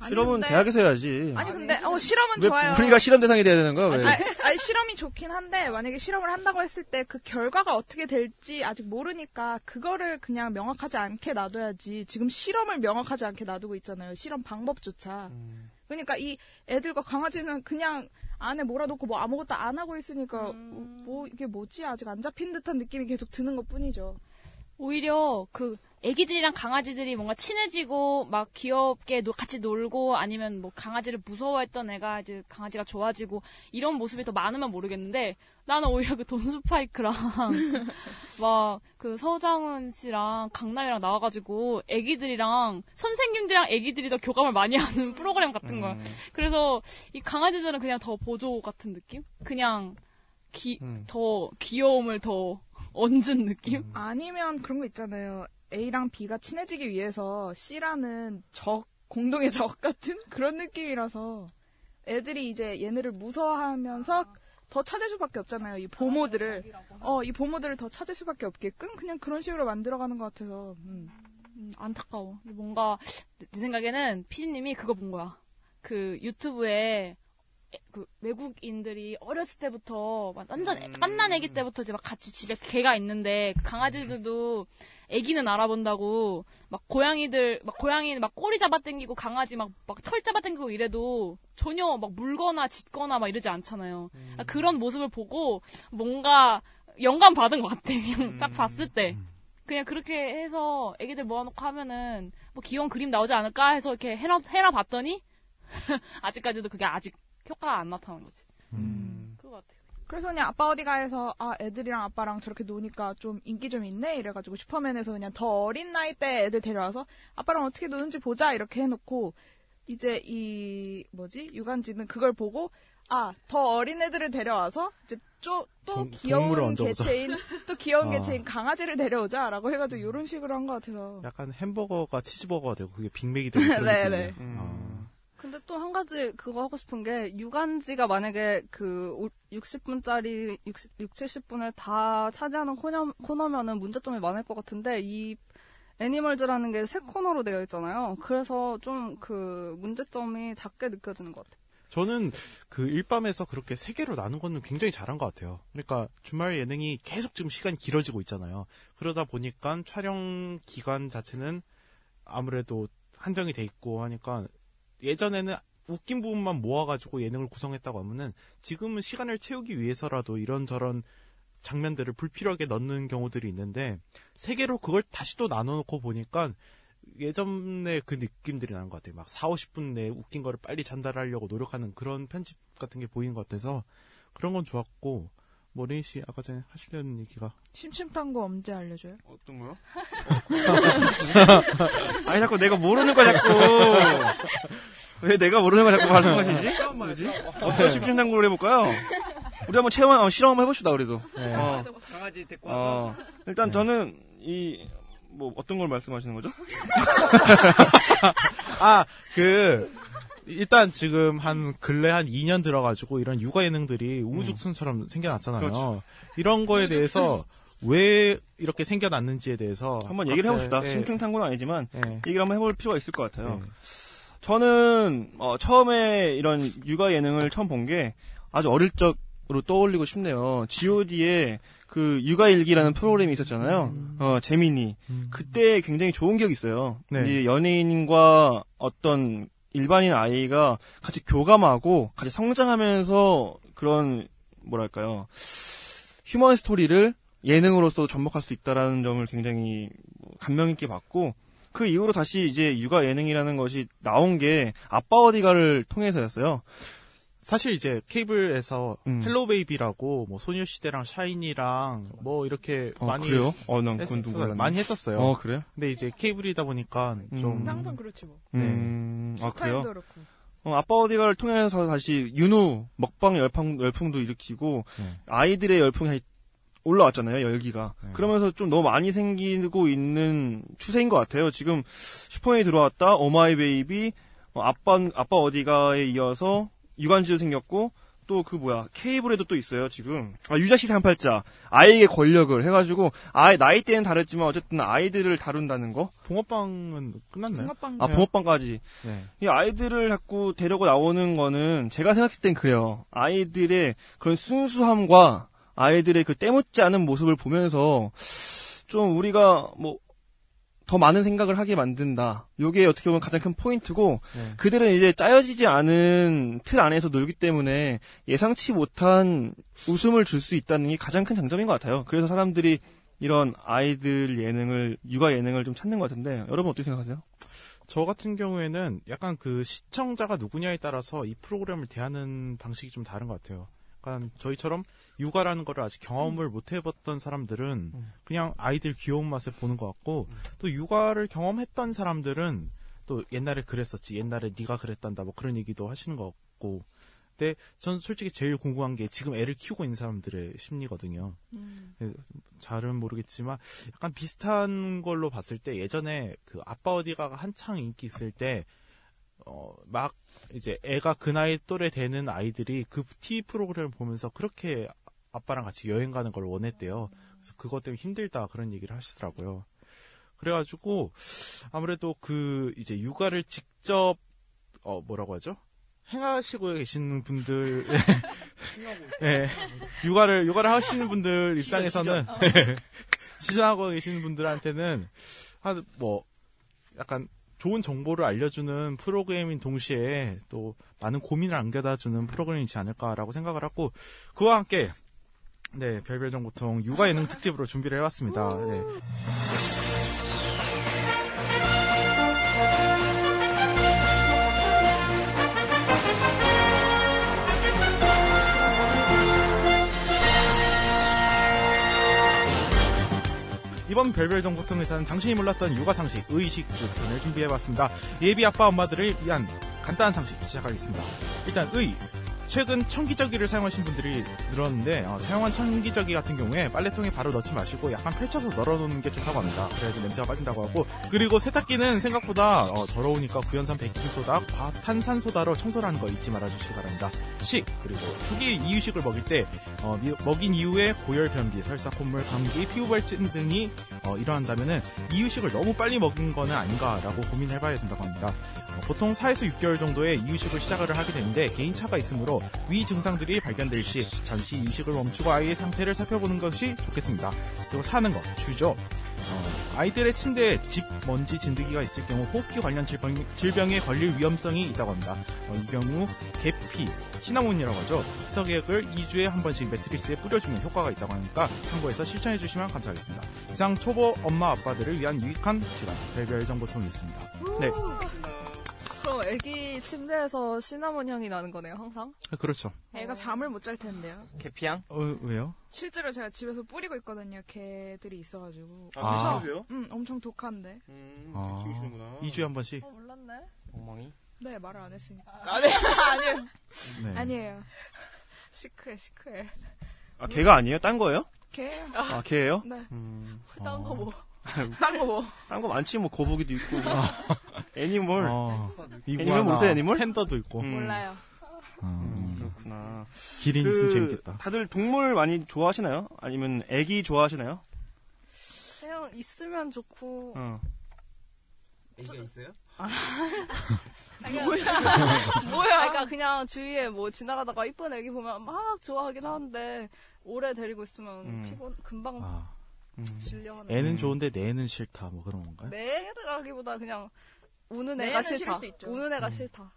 실험은 근데- 대학에서 해야지. 아니 근데 어 실험은 왜 좋아요. 우리가 실험 대상이 돼야 되는 거야? 왜? 아니, 아니, 실험이 좋긴 한데 만약에 실험을 한다고 했을 때 그 결과가 어떻게 될지 아직 모르니까 그거를 그냥 명확하지 않게 놔둬야지. 지금 실험을 명확하지 않게 놔두고 있잖아요. 실험 방법조차. 음. 그러니까 이 애들과 강아지는 그냥 안에 몰아놓고 뭐 아무것도 안 하고 있으니까 뭐 이게 뭐지 아직 안 잡힌 듯한 느낌이 계속 드는 것 뿐이죠. 오히려 그 애기들이랑 강아지들이 뭔가 친해지고 막 귀엽게 노- 같이 놀고 아니면 뭐 강아지를 무서워했던 애가 이제 강아지가 좋아지고 이런 모습이 더 많으면 모르겠는데 나는 오히려 그 돈 스파이크랑 막 그 서장훈 씨랑 강남이랑 나와가지고 애기들이랑 선생님들이랑 애기들이 더 교감을 많이 하는 프로그램 같은 거야. 그래서 이 강아지들은 그냥 더 보조 같은 느낌? 그냥 기, 더 귀여움을 더 얹은 느낌? 아니면 그런 거 있잖아요. A랑 B가 친해지기 위해서 C라는 적, 공동의 적 같은 그런 느낌이라서 애들이 이제 얘네를 무서워하면서 더 찾을 수밖에 없잖아요. 이 보모들을. 어, 이 보모들을 더 찾을 수밖에 없게끔 그냥 그런 식으로 만들어가는 것 같아서. 음. 음, 안타까워. 뭔가 내, 내 생각에는 피디님이 그거 본 거야. 그 유튜브에 에- 그 외국인들이 어렸을 때부터 막 완전 애- 깐난 애기 때부터 이제 막 같이 집에 개가 있는데 그 강아지들도 애기는 알아본다고 막 고양이들 막 고양이 막 꼬리 잡아당기고 강아지 막 막 털 잡아당기고 이래도 전혀 막 물거나 짖거나 막 이러지 않잖아요. 아, 그런 모습을 보고 뭔가 영감 받은 것 같아. 그냥 딱 봤을 때. 그냥 그렇게 해서 애기들 모아놓고 하면은 뭐 귀여운 그림 나오지 않을까 해서 이렇게 해놔, 해놔 봤더니 아직까지도 그게 아직 효과가 안 나타난 거지. 그거 같아. 그래서 그냥 아빠 어디 가해서 아 애들이랑 아빠랑 저렇게 노니까 좀 인기 좀 있네 이래가지고 슈퍼맨에서 그냥 더 어린 나이 때 애들 데려와서 아빠랑 어떻게 노는지 보자 이렇게 해놓고 이제 이 뭐지 유관지는 그걸 보고 아 더 어린 애들을 데려와서 이제 또, 또 동- 귀여운. 개체인 또 귀여운 아. 개체인 강아지를 데려오자라고 해가지고 이런 식으로 한 것 같아서 약간 햄버거가 치즈버거가 되고 그게 빅맥이 되고 그런 네, 느낌이에요. 네. 아. 근데 또 한 가지 그거 하고 싶은 게 유관지가 만약에 그 60분짜리 60, 6, 70분을 다 차지하는 코너, 코너면은 문제점이 많을 것 같은데 이 애니멀즈라는 게 세 코너로 되어 있잖아요. 그래서 좀 그 문제점이 작게 느껴지는 것 같아요. 저는 그 일밤에서 그렇게 세 개로 나눈 거는 굉장히 잘한 것 같아요. 그러니까 주말 예능이 계속 지금 시간이 길어지고 있잖아요. 그러다 보니까 촬영 기간 자체는 아무래도 한정이 돼 있고 하니까 예전에는 웃긴 부분만 모아가지고 예능을 구성했다고 하면은 지금은 시간을 채우기 위해서라도 이런저런 장면들을 불필요하게 넣는 경우들이 있는데 세 개로 그걸 다시 또 나눠놓고 보니까 예전에 그 느낌들이 나는 것 같아요. 막 4, 50분 내에 웃긴 거를 빨리 전달하려고 노력하는 그런 편집 같은 게 보이는 것 같아서 그런 건 좋았고 모린 씨 아까 전에 하시려는 얘기가 심층탐구 언제 알려줘요? 어떤 거요? 아니 자꾸 내가 모르는 걸 자꾸 왜 내가 모르는 걸 자꾸 말씀하시지? 뭐지? 어떤 심심당구를 해볼까요? 우리 한번 체험, 한번 실험 한번 해봅시다 그래도. 네. 어. 강아지 데리고 어, 일단 저는 이 뭐 어떤 걸 말씀하시는 거죠? 아, 그, 일단 지금 한 근래 한 2년 들어가지고 이런 육아 예능들이 우후죽순처럼 생겨났잖아요. 그렇죠. 이런 거에 대해서 왜 이렇게 생겨났는지에 대해서 한번 얘기를 해봅시다. 예, 심층탕구는 아니지만 예. 얘기를 한번 해볼 필요가 있을 것 같아요. 저는 어, 처음에 이런 육아 예능을 처음 본 게 아주 어릴 적으로 떠올리고 싶네요. G.O.D의 그 육아일기라는 프로그램이 있었잖아요. 어, 재민이. 그때 굉장히 좋은 기억이 있어요. 네. 이 연예인과 어떤 일반인 아이가 같이 교감하고 같이 성장하면서 그런 뭐랄까요 human 스토리를 예능으로서 접목할 수 있다라는 점을 굉장히 뭐 감명 있게 봤고 그 이후로 다시 이제 육아 예능이라는 것이 나온 게 아빠 어디가를 통해서였어요. 사실 이제 케이블에서 음. 헬로 베이비라고 뭐 소녀시대랑 샤이니랑 뭐 이렇게 어, 많이 그래요? 어, 난. 몰랐네. 많이 했었어요. 어, 그래요? 근데 이제 케이블이다 보니까 좀 근데 항상 그렇지 뭐. 음, 아 그래요? 타임도 그렇고. 어, 아빠 어디가를 통해서 다시 윤후 먹방 열풍 열풍도 일으키고 네. 아이들의 열풍이 올라왔잖아요 열기가 네. 그러면서 좀 너무 많이 생기고 있는 추세인 것 같아요 지금 슈퍼맨이 돌아왔다 오마이 베이비 어, 아빠 아빠 어디가에 이어서 유관지도 생겼고 또 그 뭐야 케이블에도 또 있어요 지금 아, 유자시 삼팔자 아이의 권력을 해가지고 아이 나이대는 다르지만 어쨌든 아이들을 다룬다는 거 붕어빵은 끝났나요? 붕어빵. 아 붕어빵까지 네. 이 아이들을 자꾸 데리고 나오는 거는 제가 생각할 땐 그래요. 아이들의 그런 순수함과 아이들의 그 때묻지 않은 모습을 보면서 좀 우리가 뭐 더 많은 생각을 하게 만든다. 요게 어떻게 보면 가장 큰 포인트고 네. 그들은 이제 짜여지지 않은 틀 안에서 놀기 때문에 예상치 못한 웃음을 줄 수 있다는 게 가장 큰 장점인 것 같아요. 그래서 사람들이 이런 아이들 예능을 육아 예능을 좀 찾는 것 같은데 여러분 어떻게 생각하세요? 저 같은 경우에는 약간 그 시청자가 누구냐에 따라서 이 프로그램을 대하는 방식이 좀 다른 것 같아요. 약간 저희처럼 육아라는 거를 아직 경험을 못 해봤던 사람들은 그냥 아이들 귀여운 맛에 보는 것 같고 또 육아를 경험했던 사람들은 또 옛날에 그랬었지. 옛날에 네가 그랬단다 뭐 그런 얘기도 하시는 것 같고. 근데 전 솔직히 제일 궁금한 게 지금 애를 키우고 있는 사람들의 심리거든요. 네, 잘은 모르겠지만 약간 비슷한 걸로 봤을 때 예전에 그 아빠 어디가가 한창 인기 있을 때 어, 막 이제 애가 그 나이 또래 되는 아이들이 그 TV 프로그램을 보면서 그렇게 아빠랑 같이 여행 가는 걸 원했대요. 그래서 그것 때문에 힘들다 그런 얘기를 하시더라고요. 그래가지고 아무래도 그 이제 육아를 직접 어 뭐라고 하죠? 행하시고 계시는 분들, 예, 육아를 육아를 하시는 분들 입장에서는 시전하고 계시는 분들한테는 한 뭐 약간 좋은 정보를 알려주는 프로그램인 동시에 또 많은 고민을 안겨다주는 프로그램이지 않을까라고 생각을 하고 그와 함께 네 별별 정보통 육아 예능 특집으로 준비를 해왔습니다. 네. 이번 별별 정보통에서는 당신이 몰랐던 육아 상식, 의식 부분을 준비해봤습니다. 예비 아빠 엄마들을 위한 간단한 상식 시작하겠습니다. 일단 의. 최근 청기저귀를 사용하신 분들이 늘었는데 어, 사용한 청기저귀 같은 경우에 빨래통에 바로 넣지 마시고 약간 펼쳐서 널어놓는 게 좋다고 합니다. 그래야지 냄새가 빠진다고 하고 그리고 세탁기는 생각보다 어, 더러우니까 구연산 베이킹소다, 과탄산소다로 청소를 하는 거 잊지 말아주시기 바랍니다. 식 그리고 초기 이유식을 먹일 때 어, 미- 먹인 이후에 고열 변비, 설사, 콧물, 감기, 피부 발진 등이 어, 일어난다면은 이유식을 너무 빨리 먹은 거는 아닌가라고 고민해봐야 된다고 합니다. 어, 보통 4에서 6개월 정도의 이유식을 시작을 하게 되는데 개인차가 있으므로 위 증상들이 발견될 시 잠시 이유식을 멈추고 아이의 상태를 살펴보는 것이 좋겠습니다. 그리고 사는 것, 주죠. 어, 아이들의 침대에 집, 먼지, 진드기가 있을 경우 호흡기 관련 질병, 질병 에 걸릴 위험성이 있다고 합니다. 어, 이 경우 계피, 시나몬이라고 하죠. 희석액을 2주에 한 번씩 매트리스에 뿌려주면 효과가 있다고 하니까 참고해서 실천해 주시면 감사하겠습니다. 이상 초보 엄마 아빠들을 위한 유익한 시간 별별 정보통이 있습니다. 네, 그럼 애기 침대에서 시나몬 향이 나는 거네요, 항상? 그렇죠. 애가 잠을 못 잘 텐데요. 개피향? 어, 왜요? 실제로 제가 집에서 뿌리고 있거든요. 개들이 있어가지고. 아, 엄청, 괜찮으세요? 응, 엄청 독한데. 아, 2주에 한 번씩. 어, 몰랐네. 멍멍이? 네, 말을 안 했으니까. 아니, 아니에요. 네. 아니에요. 시크해, 시크해. 아, 걔가 아니에요? 딴 거예요? 개예요. 아, 개예요? 네. 음. 딴거 뭐. 딴 거 뭐. 딴 거 많지, 뭐, 거북이도 있고. animal. 어, animal 모르세요, animal? 팬더도 있고. 음. 몰라요. 음, 그렇구나. 기린 그, 있으면 재밌겠다. 다들 동물 많이 좋아하시나요? 아니면 애기 좋아하시나요? 그냥 있으면 좋고. 어. 애기가 있어요? 뭐야? 뭐야? 그러니까 그냥 주위에 뭐 지나가다가 이쁜 애기 보면 막 좋아하긴 하는데 오래 데리고 있으면 음. 피곤 금방 아. 질려하는. 애는 좋은데 내는 싫다 뭐 그런 건가요? 내라기보다 그냥 우는 내는 애가 싫을 싫다. 수 있죠. 우는 애가 싫다.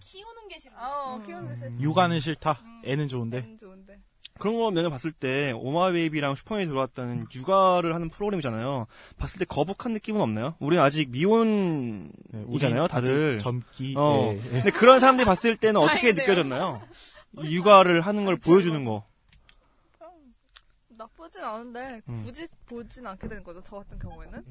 키우는 게 싫어. 어, 키우는 게 싫다. 육아는 싫다. 애는 좋은데. 애는 좋은데. 그런 거 면을 봤을 때 오마베이비랑 슈퍼맨이 들어왔다는 육아를 하는 프로그램이잖아요. 봤을 때 거북한 느낌은 없나요? 우리는 아직 미혼이잖아요, 우린 다들. 아직 젊기. 어. 예. 근데 그런 사람들이 봤을 때는 어떻게. 느껴졌나요? 육아를 하는 걸 보여주는 거. 나쁘진 않은데 음. 굳이 보진 않게 되는 거죠. 저 같은 경우에는.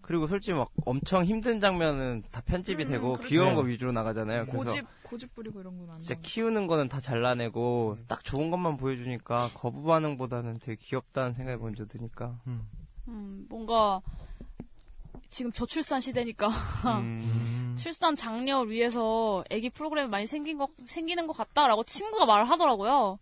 그리고 솔직히 막 엄청 힘든 장면은 다 편집이 음, 되고 그렇죠. 귀여운 거 위주로 나가잖아요. 그래서 고집, 고집 부리고 이런 건 안 진짜. 키우는 거는 다 잘라내고 딱 좋은 것만 보여주니까 거부 반응보다는 되게 귀엽다는 생각이 먼저 드니까. 음, 뭔가 지금 저출산 시대니까 음. 출산 장려를 위해서 아기 프로그램이 많이 생긴 것 생기는 것 같다라고 친구가 말을 하더라고요.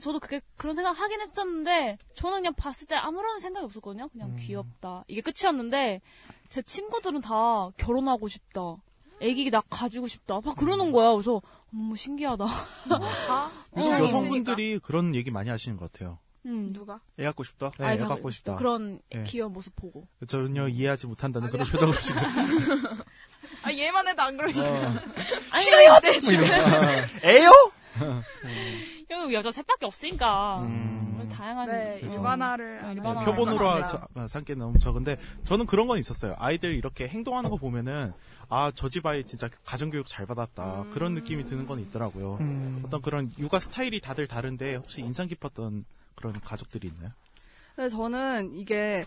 저도 그게 그런 생각 하긴 했었는데 저는 그냥 봤을 때 아무런 생각이 없었거든요. 그냥 귀엽다 이게 끝이었는데 제 친구들은 다 결혼하고 싶다. 아기 나 가지고 싶다. 막 그러는 거야. 그래서 너무 신기하다. 다? 요즘 어. 여성분들이 그런 얘기 많이 하시는 것 같아요. 음. 누가? 애 갖고 싶다. 네, 아니, 애 갖고 싶다. 그런 예. 귀여운 모습 보고. 전혀 이해하지 못한다는 그런 표정을 지금. 아, 얘만 해도 안 그러지. 어. 아니, 싫어요! 네, 뭐 이런 거. 에요? 형 여자 셋밖에 없으니까 음. 다양한 네, 어. 일반화를 어, 안 일반화. 표본으로. 하- 삼기는 너무 적은데 저는 그런 건 있었어요. 아이들 이렇게 행동하는 거 보면은 아 저 집 아이 진짜 가정교육 잘 받았다 그런 느낌이 드는 건 있더라고요. 음. 어떤 그런 육아 스타일이 다들 다른데 혹시 인상 깊었던 그런 가족들이 있나요? 근데 저는 이게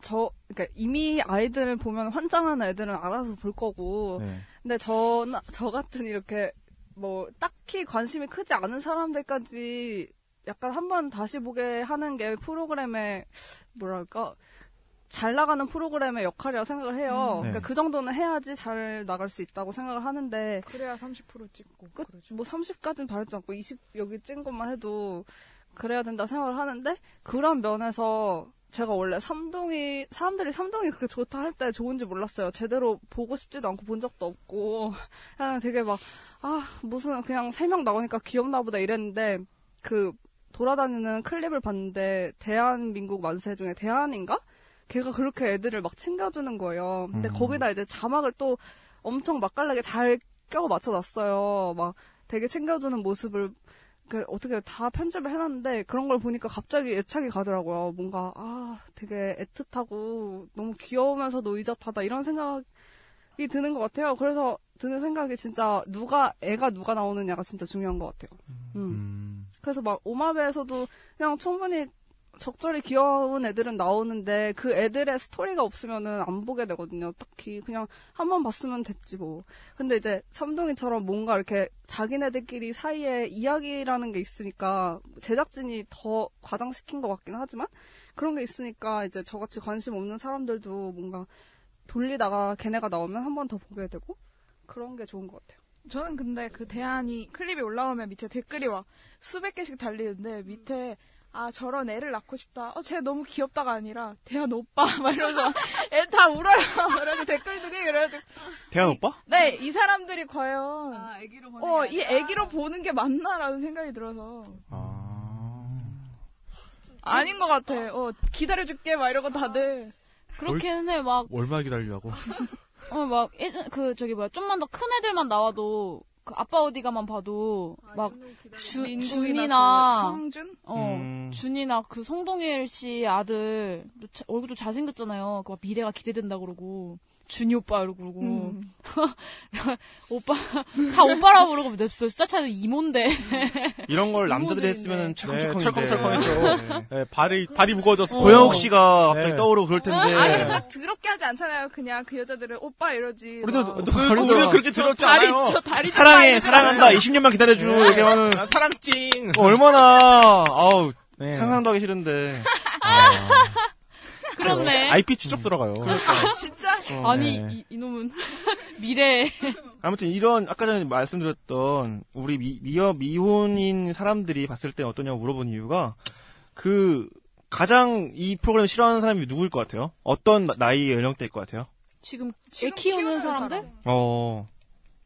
저 그러니까 이미 아이들을 보면 환장하는 애들은 알아서 볼 거고 네. 근데 저, 저 같은 이렇게 뭐 딱히 관심이 크지 않은 사람들까지 약간 한번 다시 보게 하는 게 프로그램의 뭐랄까 잘 나가는 프로그램의 역할이라 생각을 해요. 음. 그러니까 네. 그 정도는 해야지 잘 나갈 수 있다고 생각을 하는데 그래야 30% 찍고. 끝, 뭐 30까지는 바르지 않고 20 여기 찐 것만 해도 그래야 된다 생각을 하는데 그런 면에서 제가 원래 삼동이 사람들이 삼동이 그렇게 좋다 할 때 좋은지 몰랐어요. 제대로 보고 싶지도 않고 본 적도 없고 그냥 되게 막 아 무슨 그냥 세 명 나오니까 귀엽나 보다 이랬는데 그 돌아다니는 클립을 봤는데 대한민국 만세 중에 대한인가? 걔가 그렇게 애들을 막 챙겨주는 거예요. 근데 음. 거기다 이제 자막을 또 엄청 맛깔나게 잘 껴 맞춰놨어요. 막 되게 챙겨주는 모습을 그 어떻게 다 편집을 해놨는데 그런 걸 보니까 갑자기 애착이 가더라고요. 뭔가 아 되게 애틋하고 너무 귀여우면서도 의젓하다 이런 생각이 드는 것 같아요. 그래서 드는 생각이 진짜 누가 애가 누가 나오느냐가 진짜 중요한 것 같아요. 음. 그래서 막 오마베에서도 그냥 충분히 적절히 귀여운 애들은 나오는데 그 애들의 스토리가 없으면은 안 보게 되거든요. 딱히 그냥 한 번 봤으면 됐지 뭐. 근데 이제 삼동이처럼 뭔가 이렇게 자기네들끼리 사이에 이야기라는 게 있으니까 제작진이 더 과장시킨 것 같긴 하지만 그런 게 있으니까 이제 저같이 관심 없는 사람들도 뭔가 돌리다가 걔네가 나오면 한 번 더 보게 되고 그런 게 좋은 것 같아요. 저는 근데 그 대안이 클립이 올라오면 밑에 댓글이 막 수백 개씩 달리는데 밑에 아 저런 애를 낳고 싶다. 어, 쟤 너무 귀엽다가 아니라 대안 오빠 막 이러면서 애 다 울어요. 그래서 댓글들이 그래가지고 대한 오빠? 네 이 사람들이 과연 어이 애기로 보는 게 맞나라는 생각이 들어서 아닌 것 같아. 어 기다려줄게 막 이러고 다들 그렇게는 해, 막, 얼마 기다리려고. 어, 막, 예전, 그, 저기 뭐야, 좀만 더 큰 애들만 나와도, 그 아빠 어디가만 봐도, 막, 주, 민국이나 준이나, 그 성준? 어, 음. 준이나 그 송동일 씨 아들, 얼굴도 잘생겼잖아요. 그막 미래가 기대된다 그러고, 준이 오빠 이러고 그러고. 음. 오빠, 다 오빠라고 그러고, 몇, 몇 살 차이도 이모인데. 이런 걸 남자들이. 했으면 철컹철컹인데. 네, 철컹철컹했죠. 네, 발이 발이 무거워져서 고영욱 씨가 갑자기 네. 떠오르고 그럴 텐데. 아니 막 더럽게 하지 않잖아요. 그냥 그 여자들은 오빠 이러지. 우리도 막. 그- 우리는 그렇게 들었지 다리, 않아요. 저 다리 좀 사랑해, 사랑한다. 들어가죠. 20년만 기다려줘. 네. 이렇게 하면 아, 사랑찡. 얼마나 아우 네. 상상도 하기 싫은데. 그렇네. IP 추적 들어가요. 진짜? 어, 아니, 네. 이, 이놈은. 미래. 아무튼 이런 아까 전에 말씀드렸던 우리 미, 미어 미혼인 사람들이 봤을 때 어떠냐고 물어본 이유가 그 가장 이 프로그램 싫어하는 사람이 누구일 것 같아요? 어떤 나- 나이 연령대일 것 같아요? 지금 애 키우는 사람들? 어,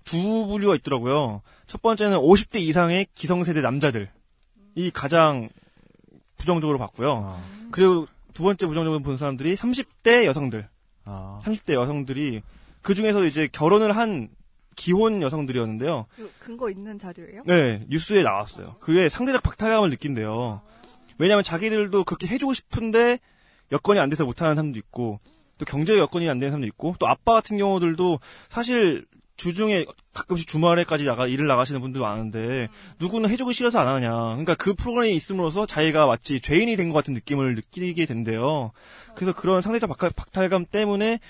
두 부류가 있더라고요. 첫 번째는 50대 이상의 기성세대 남자들. 이 가장 부정적으로 봤고요. 그리고 두 번째 부정적으로 본 사람들이 30대 여성들. 아. 30대 여성들이 그 중에서 이제 결혼을 한 기혼 여성들이었는데요. 그 근거 있는 자료예요? 네, 뉴스에 나왔어요. 그게 상대적 박탈감을 느낀대요. 왜냐하면 자기들도 그렇게 해주고 싶은데 여건이 안 돼서 못하는 사람도 있고 또 경제 여건이 안 되는 사람도 있고 또 아빠 같은 경우들도 사실 주중에 가끔씩 주말에까지 나가 일을 나가시는 분들도 많은데 누구는 해주고 싫어서 안 하냐. 그러니까 그 프로그램이 있음으로써 자기가 마치 죄인이 된 것 같은 느낌을 느끼게 된대요. 그래서 그런 상대적 박탈- 박탈감 때문에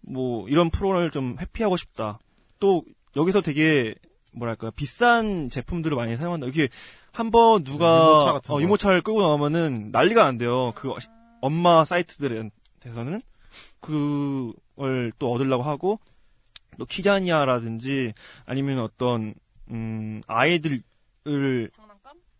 뭐 이런 프로그램을 좀 회피하고 싶다. 또 여기서 되게 뭐랄까 비싼 제품들을 많이 사용한다. 이게 한 번 누가 유모차 같은 어, 거. 유모차를 끌고 나오면은 난리가 안 돼요. 그 엄마 사이트들에서는 그걸 또 얻으려고 하고 또 키자니아라든지 아니면 어떤 음 아이들을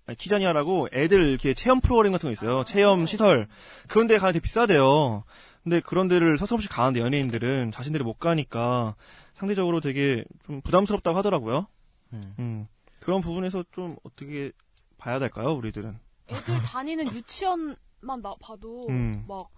아니, 키자니아라고 애들 이렇게 체험 프로그램 같은 거 있어요. 체험 시설 그런 데 되게 비싸대요. 근데 그런 데를 서슴없이 가는데 연예인들은 자신들이 못 가니까 상대적으로 되게 좀 부담스럽다고 하더라고요. 음. 그런 부분에서 좀 어떻게 봐야 될까요, 우리들은? 애들 다니는 유치원만 나- 봐도 음. 막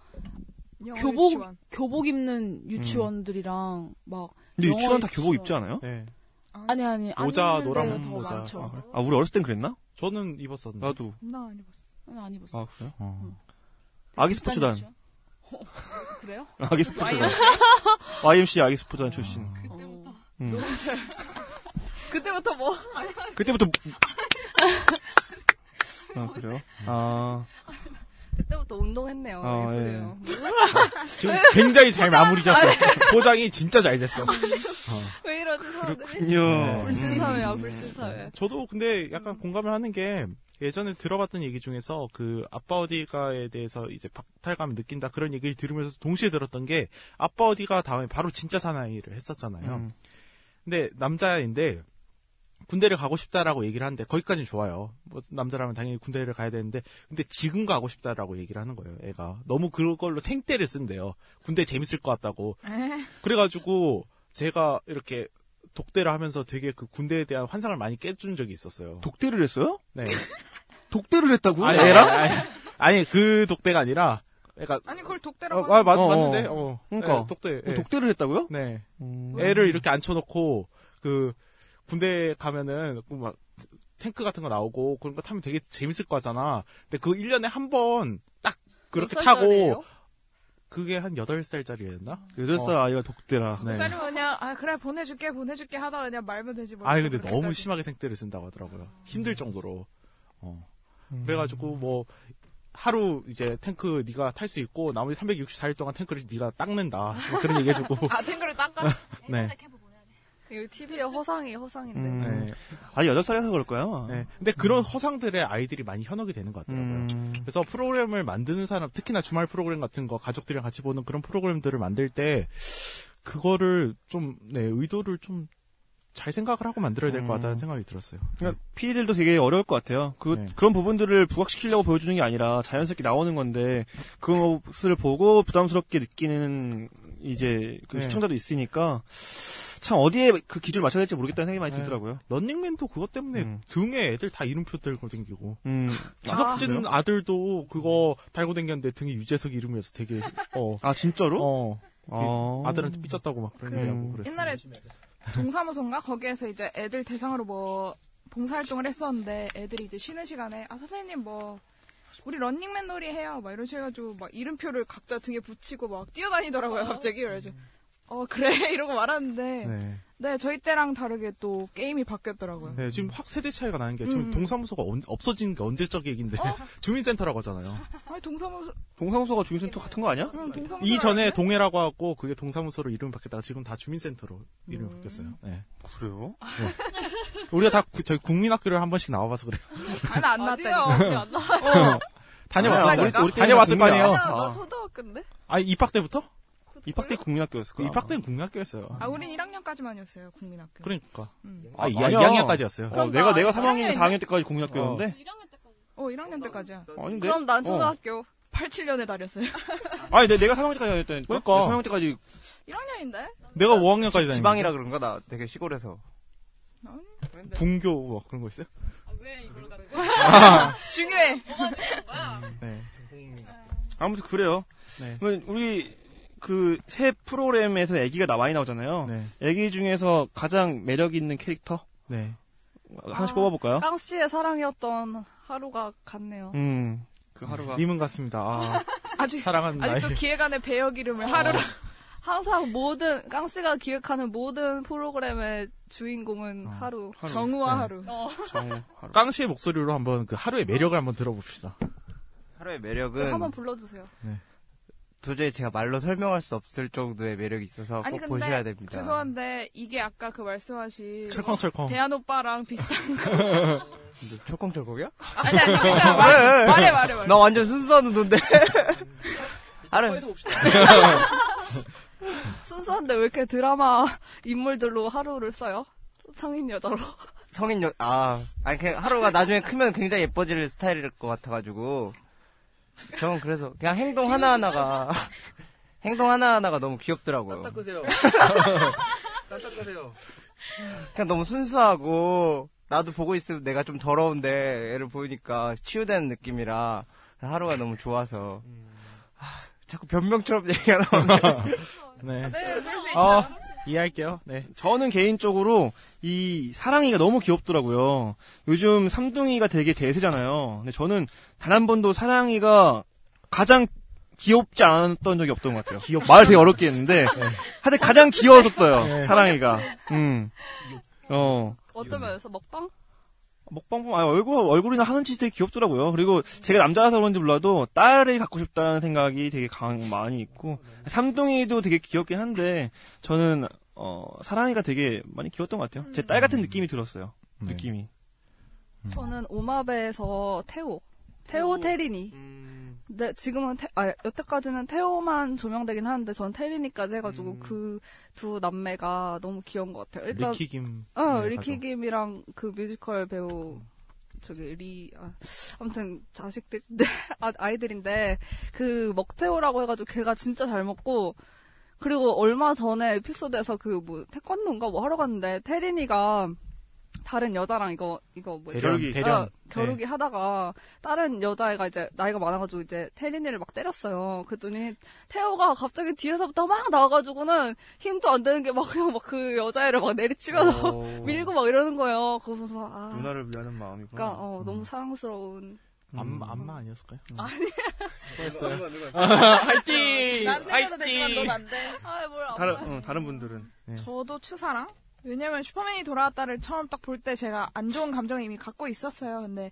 교복. 교복 입는 유치원들이랑 막 근데 유치원 다 교복. 입지 않아요? 네. 아니 아니 안 모자 입는 노란 데가 더 모자. 많죠. 아, 그래? 아, 우리 어렸을 땐 그랬나? 저는 입었었는데. 나도. 나 안 입었어. 난안 입었어. 아, 그래요? 어. 아기 비싼 스포츠단. 유치원? 그래요? 아기 스포츠단. YMC 아기 스포츠단 출신. 음. 그때부터 뭐? 그때부터. 아, 그래요? 아. 그때부터 운동했네요. 아, 이 소리요. 지금 굉장히 잘 마무리 졌어. 포장이 진짜 잘 됐어. 왜 이러지 사람들이? 그렇군요. 불신사회야 음. 불신사회. 저도 근데 약간 공감을 하는 게 예전에 들어봤던 얘기 중에서 그 아빠 어디가에 대해서 이제 박탈감을 느낀다 그런 얘기를 들으면서 동시에 들었던 게 아빠 어디가 다음에 바로 진짜 사나이를 했었잖아요. 음. 근데 남자인데 군대를 가고 싶다라고 얘기를 하는데 거기까지는 좋아요. 뭐 남자라면 당연히 군대를 가야 되는데 근데 지금 가고 싶다라고 얘기를 하는 거예요. 애가 너무 그걸로 생떼를 쓴대요. 군대 재밌을 것 같다고. 에. 그래가지고 제가 이렇게 독대를 하면서 되게 그 군대에 대한 환상을 많이 깨준 적이 있었어요. 독대를 했어요? 네. 독대를 했다고? 아니, 애랑? 아니, 아니, 아니, 그 독대가 아니라, 그러니까 아니 그걸 독대라고 어, 아, 맞, 어, 맞는데, 어. 어. 그러니까. 네, 독대. 어, 예. 독대를 했다고요? 네. 음. 애를 이렇게 앉혀놓고, 그, 군대 가면은, 그막 탱크 같은 거 나오고, 그런 거 타면 되게 재밌을 거잖아. 근데 그 1년에 한 번, 딱, 그렇게 몇 타고? 그게 한 8살짜리였나? 여덟 살 아이가 독대라. 네. 살면 그냥 아 그래 보내줄게 보내줄게 하다가 그냥 말면 되지 뭐. 아니, 근데 너무 그렇게까지. 심하게 생떼를 쓴다고 하더라고요. 힘들 정도로. 어. 음. 그래가지고, 뭐, 하루 이제 탱크 네가 탈 수 있고 나머지 364일 동안 탱크를 네가 닦는다 뭐 그런 얘기해주고 아 탱크를 닦아? 네. 이거 TV의 허상이 허상인데. 음. 네. 아니 여덟 살이라서 그럴 거야. 네. 근데 그런 허상들의 아이들이 많이 현혹이 되는 것 같더라고요. 음. 그래서 프로그램을 만드는 사람, 특히나 주말 프로그램 같은 거 가족들이랑 같이 보는 그런 프로그램들을 만들 때 그거를 좀 네, 의도를 좀 잘 생각을 하고 만들어야 될 것 같다는 음. 생각이 들었어요. 그러니까 PD들도 되게 어려울 것 같아요. 그 네. 그런 부분들을 부각시키려고 보여주는 게 아니라 자연스럽게 나오는 건데 그것을 보고 부담스럽게 느끼는 이제 그 네. 시청자도 있으니까 참 어디에 그 기준을 맞춰야 될지 모르겠다는 생각이 많이 네. 들더라고요. 런닝맨도 그것 때문에 등에 애들 다 이름표 들고 댕기고 음. 지석진 아, 아, 들도 그거 달고 댕겼는데 등에 유재석 이름이어서 되게 어. 아 진짜로? 어. 아. 아들한테 삐졌다고 막 그런 그 얘기하고 그랬어요. 옛날에 동사무소인가 거기에서 이제 애들 대상으로 뭐 봉사활동을 했었는데 애들이 이제 쉬는 시간에 아 선생님 뭐 우리 런닝맨 놀이 해요 막 이런 식으로 해가지고 막 이름표를 각자 등에 붙이고 막 뛰어다니더라고요 갑자기 그래서 어 그래 이러고 말았는데 네. 네 저희 때랑 다르게 또 게임이 바뀌었더라고요. 네, 지금 확 세대 차이가 나는 게 지금 음. 동사무소가 언- 없어진 게 언제적 얘기인데 주민센터라고 하잖아요. 아니 동사무소 동사무소가 주민센터 같은 거 아니야? 응 동사무소 이전에 동해라고 하고 그게 동사무소로 이름이 바뀌었다가 지금 다 주민센터로 이름이 바뀌었어요. 네. 그래요? 우리가 다 구- 저희 국민학교를 한 번씩 나와봐서 그래요. 아니 안 났다니까. 안 나와요. 다녀왔어. 아니야, 우리- 우리 다녀왔을 거 아니에요. 나 아. 초등학교인데? 아 입학 때부터? 입학 때 국민학교였을 거야. 입학 때는 국민학교였어요. 아 우린 1학년까지만이었어요 국민학교. 그러니까. 음. 아, 이, 아니야. 2학년까지였어요. 어, 내가 내가 3학년, 일학년인데? 4학년 때까지 국민학교였는데. 어 1학년 때까지야. 아닌데? 그럼 난 어. 초등학교. 87년에 다녔어요. 아니, 내, 내가 3학년 때까지 다녔다니까. 그러니까. 3학년 때까지 1학년인데? 내가 5학년까지 다녔는데. 지방이라 그런가 나 되게 시골에서 분교 뭐 그런 거 있어요? 왜 이걸 가지고? 아. 중요해. 네. 아무튼 그래요. 네. 우리 그 새 프로그램에서 애기가 나 많이 나오잖아요. 네. 애기 중에서 가장 매력 있는 캐릭터 네. 하나씩 아, 뽑아볼까요? 깡 씨의 사랑이었던 하루가 같네요. 음, 그 하루가. 님은 같습니다. 아, 아직 사랑하는 나이. 아직도 기획안에 배역 이름을 하루라. 항상 모든 깡 씨가 기획하는 모든 프로그램의 주인공은 하루. 하루. 정우와 네. 하루. 정우 하루. 깡 씨의 목소리로 한번 그 하루의 매력을 한번 들어봅시다. 하루의 네, 매력은 한번 불러주세요. 도저히 제가 말로 설명할 수 없을 정도의 매력이 있어서 아니 꼭 보셔야 됩니다. 죄송한데 이게 아까 그 말씀하신 철컹철컹. 대한 오빠랑 비슷한 거. 철컹철컹이야? 아니 아니 말, 말해 말해 말해. 나 완전 순수한 눈인데. 하루 순수한데 왜 이렇게 드라마 인물들로 하루를 써요? 성인 여자로. 성인 여, 아, 아니, 그냥 하루가 나중에 크면 굉장히 예뻐질 스타일일 것 같아가지고. 저는 그래서 그냥 행동 하나하나가, 행동 하나하나가 너무 귀엽더라고요. 끄세요. 깜짝 끄세요. 그냥 너무 순수하고, 나도 보고 있으면 내가 좀 더러운데, 애를 보니까 치유되는 느낌이라, 하루가 너무 좋아서. 아, 자꾸 변명처럼 얘기가 나오네. 네. 네, 수 있죠. 어, 이해할게요. 네. 저는 개인적으로 이 사랑이가 너무 귀엽더라고요. 요즘 삼둥이가 되게 대세잖아요. 근데 저는 단 한 번도 사랑이가 가장 귀엽지 않았던 적이 없던 것 같아요. 귀엽- 말 되게 어렵게 했는데 하여튼 가장 귀여웠었어요. 네. 사랑이가. 음. 어. 어떤 면에서 먹방? 먹방 보면, 아, 얼굴, 얼굴이나 하는 짓이 되게 귀엽더라고요. 그리고 제가 남자라서 그런지 몰라도 딸을 갖고 싶다는 생각이 되게 강, 많이 있고, 삼둥이도 되게 귀엽긴 한데, 저는, 어, 사랑이가 되게 많이 귀여웠던 것 같아요. 제 딸 같은 느낌이 들었어요. 네. 느낌이. 저는 오마베에서 태오. 태오 태린이. 네, 지금은 태, 아, 여태까지는 태오만 조명되긴 하는데 전 태린이까지 해가지고 그두 남매가 너무 귀여운 것 같아요. 일단 리키 김. 어, 네, 리키. 김이랑 그 뮤지컬 배우 저기 리 아, 아무튼 자식들 네, 아, 아이들인데 그 먹태호라고 해가지고 걔가 진짜 잘 먹고 그리고 얼마 전에 에피소드에서 그 뭐 태권도인가 뭐 하러 갔는데 태린이가 다른 여자랑 이거 이거 뭐 겨루기. 어, 겨루기 네. 하다가 다른 여자애가 이제 나이가 많아가지고 이제 태린이를 막 때렸어요. 그랬더니 태호가 갑자기 뒤에서부터 막 나와가지고는 힘도 안 되는 게 막 그냥 막 그 여자애를 막 내리치면서 오. 밀고 막 이러는 거예요. 그러면서 아, 누나를 위하는 마음이구나. 그러니까 어, 너무 사랑스러운. 안마, 안마 아니었을까요? 아니. 수고했어요. 누가, 누가. 아, 화이팅! 난 화이팅! 되지만 넌안 돼. 아, 뭘 다른 어, 다른 분들은 저도 추사랑? 왜냐면 슈퍼맨이 돌아왔다를 처음 딱 볼 때 제가 안 좋은 감정을 이미 갖고 있었어요. 근데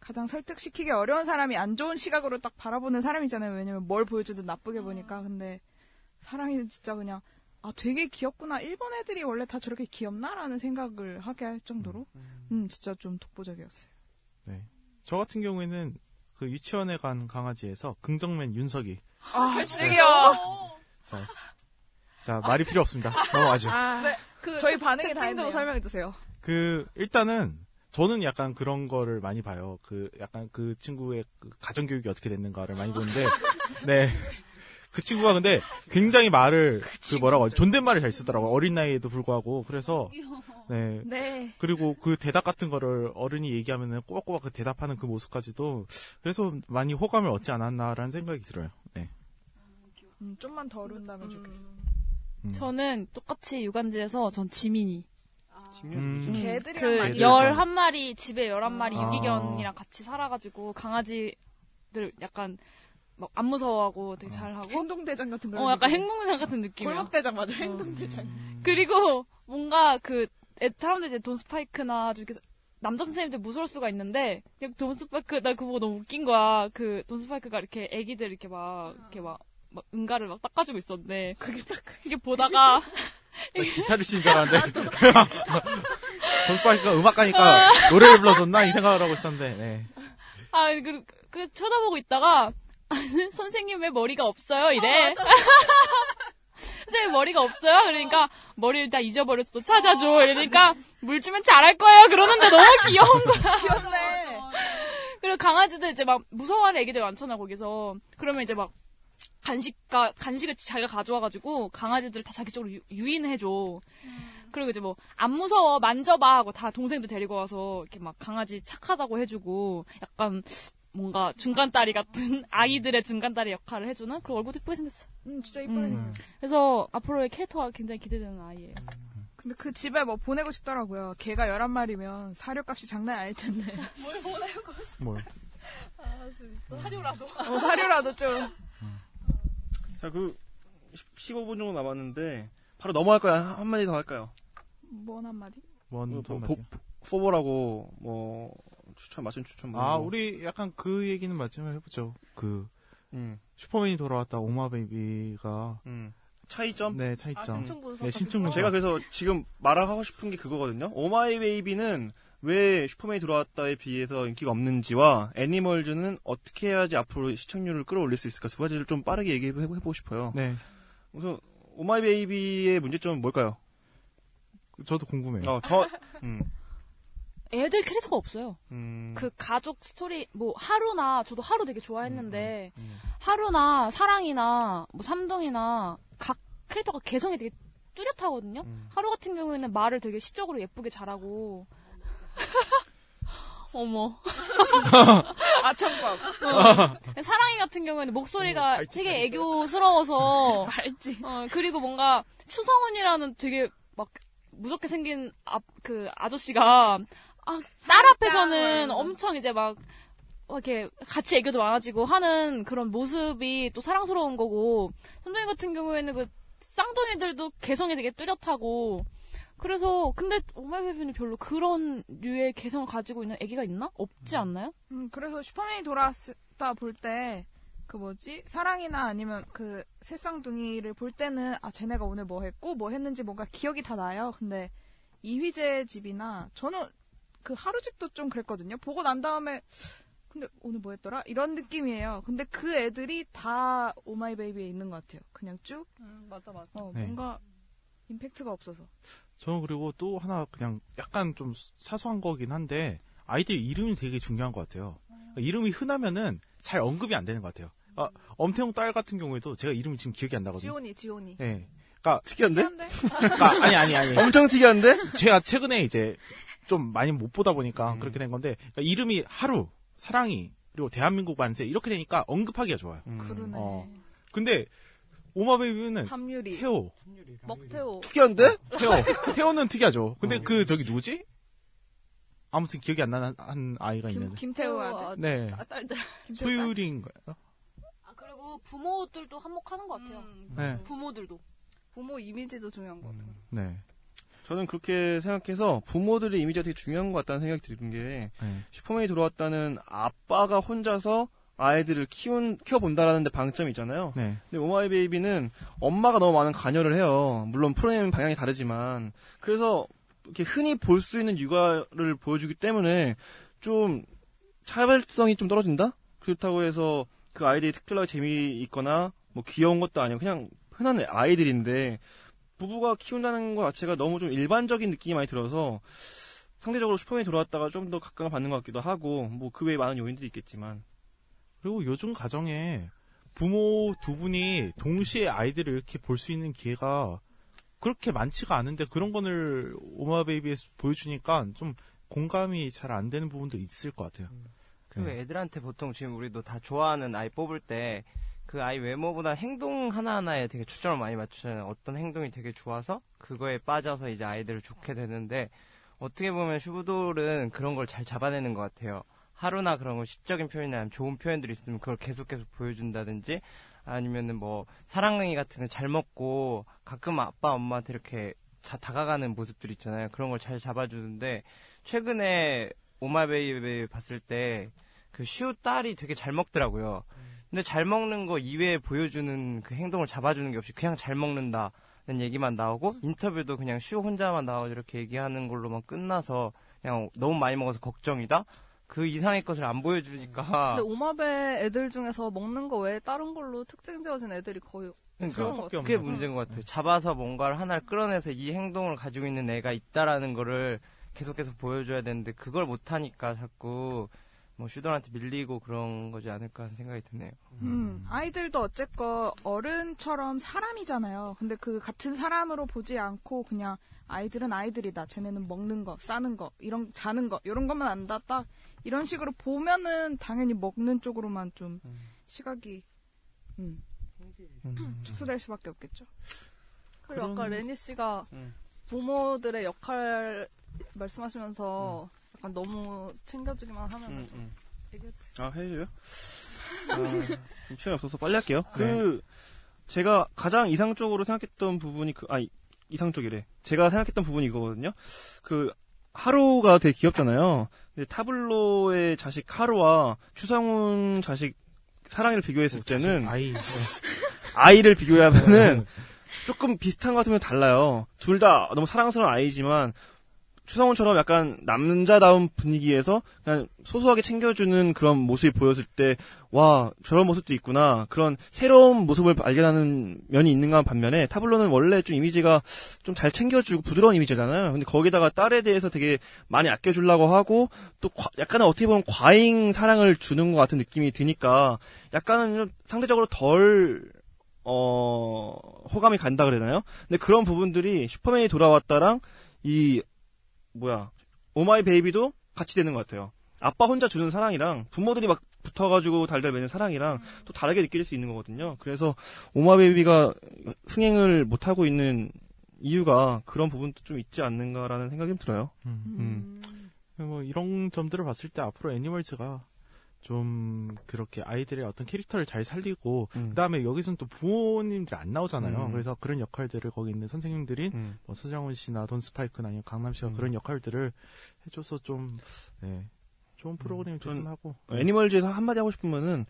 가장 설득시키기 어려운 사람이 안 좋은 시각으로 딱 바라보는 사람이잖아요. 왜냐면 뭘 보여주든 나쁘게 보니까. 근데 사랑이는 진짜 그냥 아 되게 귀엽구나. 일본 애들이 원래 다 저렇게 귀엽나라는 생각을 하게 할 정도로 음 진짜 좀 독보적이었어요. 네. 저 같은 경우에는 그 유치원에 간 강아지에서 긍정맨 윤석이. 아 진짜 귀여워. 자, 자 말이 필요 없습니다. 넘어가죠. 아, 네, 그 저희 반응이 다 특징도 했네요. 설명해 주세요. 그 일단은 저는 약간 그런 거를 많이 봐요. 그 약간 그 친구의 그 가정 교육이 어떻게 됐는가를 많이 보는데 네. 그 친구가 근데 굉장히 말을 그 뭐라고 하지? 존댓말을 잘 쓰더라고요. 어린 나이에도 불구하고. 그래서 네. 네. 그리고 그 대답 같은 거를 어른이 얘기하면은 꼬박꼬박 그 대답하는 그 모습까지도 그래서 많이 호감을 얻지 않았나라는 생각이 들어요. 네. 음, 좀만 더 어른다면 좋겠어. 음. 저는 똑같이 유관지에서 전 지민이. 음. 개들이랑 그 열한 마리 집에 열한 마리 아. 유기견이랑 같이 살아가지고 강아지들 약간 막 안 무서워하고 되게 잘하고 행동대장 같은 거. 어 약간 행동대장 같은 느낌이야. 골목대장 맞아. 행동대장. 그리고 뭔가 그 애- 사람들이 이제 돈 스파이크나 좀 이렇게 남자 선생님들 무서울 수가 있는데 그냥 돈 스파이크 나 그거 보고 너무 웃긴 거야. 그 돈 스파이크가 이렇게 애기들 이렇게 막 이렇게 막, 막 응가를 막 닦아주고 있었는데 그게 딱 이게 보다가 나 기타를 치는 줄 알았는데. 돈 스파이크가 음악가니까 노래를 불러줬나? 이 생각을 하고 있었는데, 네. 아, 그, 그, 쳐다보고 있다가, 선생님 왜 머리가 없어요? 이래. 선생님 머리가 없어요? 그러니까, 머리를 다 잊어버렸어. 찾아줘. 이러니까, 물 주면 잘할 거예요. 그러는데 너무 귀여운 거야. 귀엽네. 그리고 강아지들 이제 막 무서워하는 애기들 많잖아, 거기서. 그러면 이제 막, 간식가, 간식을 자기가 가져와가지고, 강아지들을 다 자기 쪽으로 유, 유인해줘. 그리고 이제 뭐, 안 무서워, 만져봐 하고 다 동생도 데리고 와서, 이렇게 막 강아지 착하다고 해주고, 약간, 뭔가 중간다리 같은 아이들의 중간다리 역할을 해주는 그런 얼굴도 예쁘게 생겼어. 음, 진짜 이쁘게 음. 생겼어. 그래서 앞으로의 캐릭터가 굉장히 기대되는 아이예요. 근데 그 집에 뭐 보내고 싶더라고요. 개가 11마리면 사료값이 장난 아닐 텐데. 뭘 보내고? 뭘. 아, 진짜. 사료라도. 어, 사료라도 좀. 자, 그 15분 정도 남았는데 바로 넘어갈까요? 한- 한마디 더 할까요? 뭔 한마디? 뭔 뭐, 한마디요? 보- 포보라고 뭐 추천 맞춘 추천 뭐 아. 우리 약간 그 얘기는 마지막에 해 보죠. 그, 음. 슈퍼맨이 돌아왔다 오마 베이비가. 음. 차이점? 네, 차이점. 아, 심층 분석 네, 심층 분석. 제가 그래서 지금 말하고 싶은 게 그거거든요. 오마이 베이비는 왜 슈퍼맨이 돌아왔다에 비해서 인기가 없는지와 애니멀즈는 어떻게 해야지 앞으로 시청률을 끌어올릴 수 있을까 두 가지를 좀 빠르게 얘기해 보고 싶어요. 네. 우선 오마이 베이비의 문제점은 뭘까요? 저도 궁금해요. 어, 저 음. 애들 캐릭터가 없어요. 음. 그 가족 스토리 뭐 하루나 저도 하루 되게 음, 좋아했는데 하루나 사랑이나 뭐 삼둥이나 각 캐릭터가 개성이 되게 뚜렷하거든요. 음. 하루 같은 경우에는 말을 되게 시적으로 예쁘게 잘하고 어머 아청법. 어. 사랑이 같은 경우에는 목소리가 되게 애교스러워서 알지. 어, 그리고 뭔가 추성훈이라는 되게 막 무섭게 생긴 아, 그 아저씨가 아, 딸 앞에서는 엄청 이제 막 이렇게 같이 애교도 많아지고 하는 그런 모습이 또 사랑스러운 거고 삼둥이 같은 경우에는 그 쌍둥이들도 개성이 되게 뚜렷하고 그래서 근데 오마이베이비는 별로 그런 류의 개성을 가지고 있는 애기가 있나? 없지 않나요? 음, 그래서 슈퍼맨이 돌아왔다 볼 때, 그 뭐지? 사랑이나 아니면 그 새쌍둥이를 볼 때는, 아, 쟤네가 오늘 뭐 했고, 뭐 했는지 뭔가 기억이 다 나요. 근데, 이휘재 집이나, 저는 그 하루 집도 좀 그랬거든요. 보고 난 다음에, 근데 오늘 뭐 했더라? 이런 느낌이에요. 근데 그 애들이 다 오마이 베이비에 있는 것 같아요. 그냥 쭉. 맞아, 맞아. 어, 네. 뭔가 임팩트가 없어서. 저는 그리고 또 하나 그냥 약간 좀 사소한 거긴 한데 아이들 이름이 되게 중요한 것 같아요. 그러니까 이름이 흔하면은 잘 언급이 안 되는 것 같아요. 아, 엄태웅 딸 같은 경우에도 제가 이름이 지금 기억이 안 나거든요. 지온이, 지온이. 네. 그러니까 특이한데? 그러니까 아니 아니 아니. 엄청 특이한데? 제가 최근에 이제 좀 많이 못 보다 보니까 음. 그렇게 된 건데 그러니까 이름이 하루, 사랑이 그리고 대한민국 만세 이렇게 되니까 언급하기가 좋아요. 음. 그러네. 어. 근데 오마베이비는 함유리. 태호. 먹태호. 특이한데? 태호. 태호는 특이하죠. 근데 그 저기 누구지? 아무튼 기억이 안 나는 한 아이가 김, 있는데. 김태우 아들. 네. 아, 딸들. 소율인가요? 아, 그리고 부모들도 한몫하는 것 같아요. 네. 부모들도. 부모 이미지도 중요한 것 같아요. 네. 저는 그렇게 생각해서 부모들의 이미지가 되게 중요한 것 같다는 생각이 드는 게 네. 슈퍼맨이 돌아왔다는 아빠가 혼자서 아이들을 키운 키워본다라는 데 방점이 있잖아요. 네. 근데 오마이 베이비는 엄마가 너무 많은 관여를 해요. 물론 프로그램 방향이 다르지만 그래서 이렇게 흔히 볼 수 있는 육아를 보여주기 때문에 좀 차별성이 좀 떨어진다. 그렇다고 해서 그 아이들이 특별하게 재미있거나 뭐 귀여운 것도 아니고 그냥 흔한 아이들인데 부부가 키운다는 것 자체가 너무 좀 일반적인 느낌이 많이 들어서 상대적으로 슈퍼맨이 돌아왔다가 좀 더 각광을 받는 것 같기도 하고 뭐 그 외에 많은 요인들이 있겠지만 그리고 요즘 가정에 부모 두 분이 동시에 아이들을 이렇게 볼 수 있는 기회가 그렇게 많지가 않은데 그런 거를 오마베이비에서 보여주니까 좀 공감이 잘 안 되는 부분도 있을 것 같아요. 그리고 애들한테 보통 지금 우리도 다 좋아하는 아이 뽑을 때 그 아이 외모보다 행동 하나하나에 되게 초점을 많이 맞추잖아요. 어떤 행동이 되게 좋아서 그거에 빠져서 이제 아이들을 좋게 되는데 어떻게 보면 슈브돌은 그런 걸 잘 잡아내는 것 같아요. 하루나 그런 거 시적인 표현이나 좋은 표현들이 있으면 그걸 계속 계속 보여준다든지 아니면은 뭐 사랑둥이 같은 거 잘 먹고 가끔 아빠 엄마한테 이렇게 자, 다가가는 모습들 있잖아요. 그런 걸 잘 잡아주는데 최근에 오마베이비 봤을 때 그 슈 딸이 되게 잘 먹더라고요. 근데 잘 먹는 거 이외에 보여주는 그 행동을 잡아주는 게 없이 그냥 잘 먹는다 는 얘기만 나오고 인터뷰도 그냥 슈 혼자만 나와서 이렇게 얘기하는 걸로만 끝나서 그냥 너무 많이 먹어서 걱정이다. 그 이상의 것을 안 보여주니까 근데 오마베 애들 중에서 먹는 거 외에 다른 걸로 특징 지어진 애들이 거의 그러니까 없는 것 그게 같아요. 문제인 것 같아요. 잡아서 뭔가를 하나를 끌어내서 이 행동을 가지고 있는 애가 있다라는 거를 계속해서 보여줘야 되는데 그걸 못 하니까 자꾸 뭐 슈돌한테 밀리고 그런 거지 않을까 하는 생각이 드네요. 음, 아이들도 어쨌건 어른처럼 사람이잖아요. 근데 그 같은 사람으로 보지 않고 그냥 아이들은 아이들이다. 쟤네는 먹는 거, 싸는 거, 이런 자는 거, 이런 것만 안다. 딱 이런 식으로 보면은 당연히 먹는 쪽으로만 좀 시각이 음, 축소될 수밖에 없겠죠. 그리고 아까 그런- 레니 씨가 음. 부모들의 역할 말씀하시면서 약간 너무 챙겨주기만 하면 음, 좀 음. 얘기해주세요. 아 해줘요? 아, 좀 시간이 없어서 빨리 할게요. 네. 그 제가 가장 이상적으로 생각했던 부분이 그 아니 이상적이래. 제가 생각했던 부분이 이거거든요. 그 하루가 되게 귀엽잖아요. 타블로의 자식 하루와 추성훈 자식 사랑이를 비교했을 때는 아이 아이를 비교하면은 조금 비슷한 것 같으면 달라요. 둘 다 너무 사랑스러운 아이지만 추성훈처럼 약간 남자다운 분위기에서 그냥 소소하게 챙겨주는 그런 모습이 보였을 때, 와, 저런 모습도 있구나. 그런 새로운 모습을 발견하는 면이 있는가 반면에 타블로는 원래 좀 이미지가 좀 잘 챙겨주고 부드러운 이미지잖아요. 근데 거기다가 딸에 대해서 되게 많이 아껴주려고 하고 또 과- 약간은 어떻게 보면 과잉 사랑을 주는 것 같은 느낌이 드니까 약간은 좀 상대적으로 덜 어, 호감이 간다 그러나요? 근데 그런 부분들이 슈퍼맨이 돌아왔다랑 이 뭐야 오마이 베이비도 같이 되는 것 같아요. 아빠 혼자 주는 사랑이랑 부모들이 막 붙어가지고 달달 매는 사랑이랑 또 다르게 느낄 수 있는 거거든요. 그래서 오마이 베이비가 흥행을 못 하고 있는 이유가 그런 부분도 좀 있지 않는가라는 생각이 좀 들어요. 음. 뭐 이런 점들을 봤을 때 앞으로 애니멀즈가 좀 그렇게 아이들의 어떤 캐릭터를 잘 살리고 그다음에 여기서는 또 부모님들이 안 나오잖아요. 음. 그래서 그런 역할들을 거기 있는 선생님들인 음. 뭐 서장훈 씨나 돈 스파이크나 아니면 강남 씨가 그런 역할들을 해줘서 좀 네, 좋은 프로그램이 전 됐으면 하고 애니멀즈에서 한마디 하고 싶으면은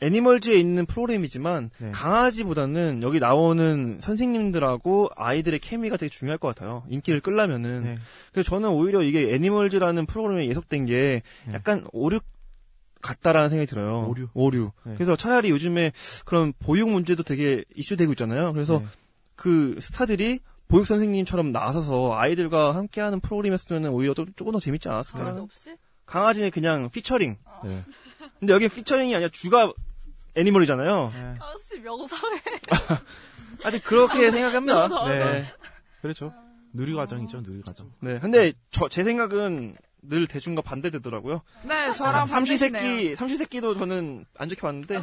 애니멀즈에 있는 프로그램이지만 네. 강아지보다는 여기 나오는 선생님들하고 아이들의 케미가 되게 중요할 것 같아요. 인기를 끌려면은. 네. 그래서 저는 오히려 이게 애니멀즈라는 프로그램에 예속된 게 네. 약간 5, 6, 같다라는 생각이 들어요. 오류. 오류. 네. 그래서 차라리 요즘에 그런 보육 문제도 되게 이슈되고 있잖아요. 그래서 네. 그 스타들이 보육 선생님처럼 나서서 아이들과 함께하는 프로그램 했으면 오히려 또 조금 더 재밌지 않았을까. 강아지 없이? 강아지는 그냥 피처링. 네. 근데 여기 featuring이 아니라 주가 animal이잖아요. 아저씨 명사회. 아직 그렇게 생각합니다. 너무 네. 그렇죠. 누리 과정이죠, 누리 과정. 네. 근데 저, 제 생각은 늘 대중과 반대되더라고요. 네, 저랑 삼시세끼. 삼시세끼도 저는 안 좋게 봤는데,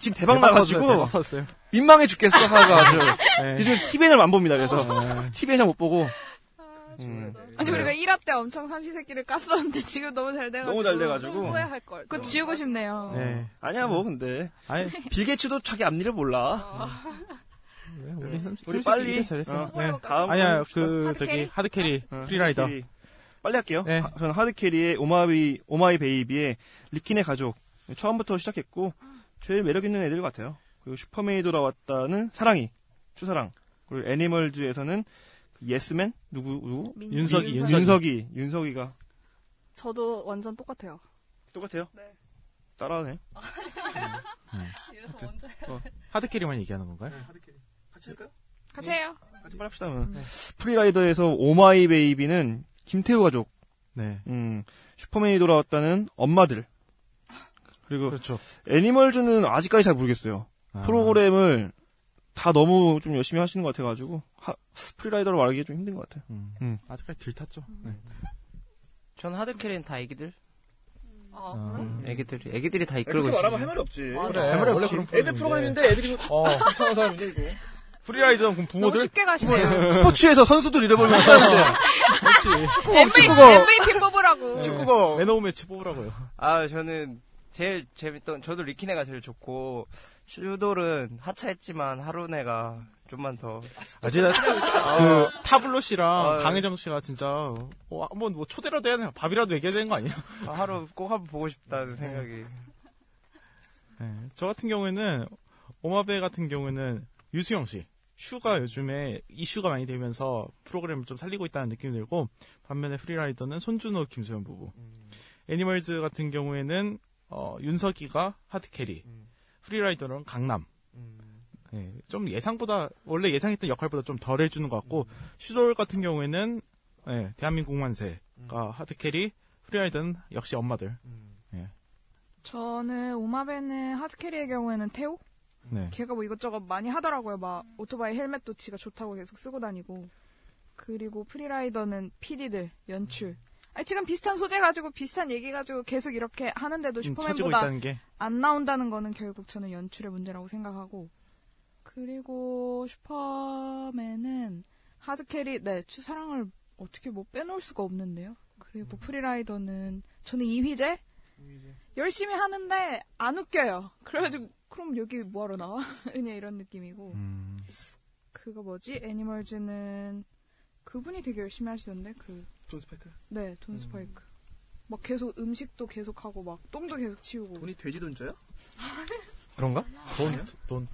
지금 대박 대박 나가지고, 대박. 민망해 죽겠어, 하가 아주. 네. 요즘 TVN을 안 봅니다, 그래서. TVN 잘못 보고. 음. 아니 우리가 1화 때 엄청 삼시세끼를 깠었는데 지금 너무 잘 돼가지고 너무 잘 돼가지고. 후회할 걸. 그거 지우고 싶네요. 네. 아니야, 뭐, 근데. 아니, 빌 게이츠도 자기 앞니를 몰라. 우리, 우리 빨리. 잘했어. 어, 네. 다음 아니야. 그, 하드캐리? 저기, 하드캐리, 어, 프리라이더. 하드캐리. 빨리 할게요. 네. 하- 저는 hard carry의 오마이, 오마이 베이비의 리키네 가족. 처음부터 시작했고, 제일 매력 있는 애들 같아요. 그리고 슈퍼맨이 돌아왔다는 사랑이, 추사랑. 그리고 애니멀즈에서는 그 예스맨? 누구, 누구? 민- 윤석이, 윤석이. 윤석이, 윤석이가. 저도 완전 똑같아요. 똑같아요? 네. 따라하네. 이래서 아무튼, 먼저 해야 어, hard carry만 얘기하는 건가요? 같이 할까요? 같이 해요. 같이 빨리 합시다. 그러면. free rider에서 오마이 베이비는 김태우 가족. 네. 음, 슈퍼맨이 돌아왔다는 엄마들. 그리고 그렇죠. 애니멀즈는 아직까지 잘 모르겠어요. 아. 프로그램을 다 너무 좀 열심히 하시는 것 같아가지고 하- free rider로 말하기 좀 힘든 것 같아요. 음. 아직까지 덜 탔죠. 네. 전 hard carry는 다 애기들. 아, 음, 애기들이 애기들이 다 이끌고 있어. 말하면 할 말이 없지. 아, 그래, 할 말이 원래 없지. 그런 애들 프로그램인데 애들이 어. 이상한 사람인데 이거. free rider 그럼 부모들? 너무 쉽게 가시네요. 스포츠에서 선수들 잃어버리면 어떡하는데. 그렇지. MVP, MVP 뽑으라고. 축구가 man of the match 뽑으라고요. 아 저는 제일 재밌던 저도 리키네가 제일 좋고 슈돌은 하차했지만 하루네가 좀만 더. 아, 제가 아, 그 타블로 씨랑 아, 강혜정 씨가 진짜 어, 한번 뭐 초대라도 해야 되나 밥이라도 얘기해야 되는 거 아니에요? 아, 하루 꼭 한번 보고 싶다는 생각이. 네, 저 같은 경우에는 오마베 같은 경우에는 유수영 씨 슈가 요즘에 이슈가 많이 되면서 프로그램을 좀 살리고 있다는 느낌이 들고 반면에 free rider는 손준호 김소현 부부. 애니멀즈 같은 경우에는 어, 윤석이가 hard carry free rider는 강남. 네, 좀 예상보다 원래 예상했던 역할보다 좀 덜 해주는 것 같고 슈돌 같은 경우에는 네, 대한민국 만세가 hard carry free rider는 역시 엄마들. 네. 저는 오마베는 hard carry의 경우에는 태호? 네. 걔가 뭐 이것저것 많이 하더라고요. 막 오토바이 헬멧도 지가 좋다고 계속 쓰고 다니고. 그리고 프리라이더는 PD들, 연출. 아니, 지금 비슷한 소재 가지고 비슷한 얘기 가지고 계속 이렇게 하는데도 슈퍼맨보다 안 나온다는 거는 결국 저는 연출의 문제라고 생각하고. 그리고 슈퍼맨은 하드캐리, 네, 추사랑을 어떻게 뭐 빼놓을 수가 없는데요. 그리고 프리라이더는 저는 이휘재 열심히 하는데 안 웃겨요. 그래가지고 그럼 여기 뭐하러 나와? 그냥 이런 느낌이고. 음. 그거 뭐지? 애니멀즈는 그분이 되게 열심히 하시던데 그. 돈 스파이크? 네, 돈 스파이크. 막 계속 음식도 계속 하고 막 똥도 계속 치우고. 돈이 돼지 돈자야? 그런가? 돈, 돈.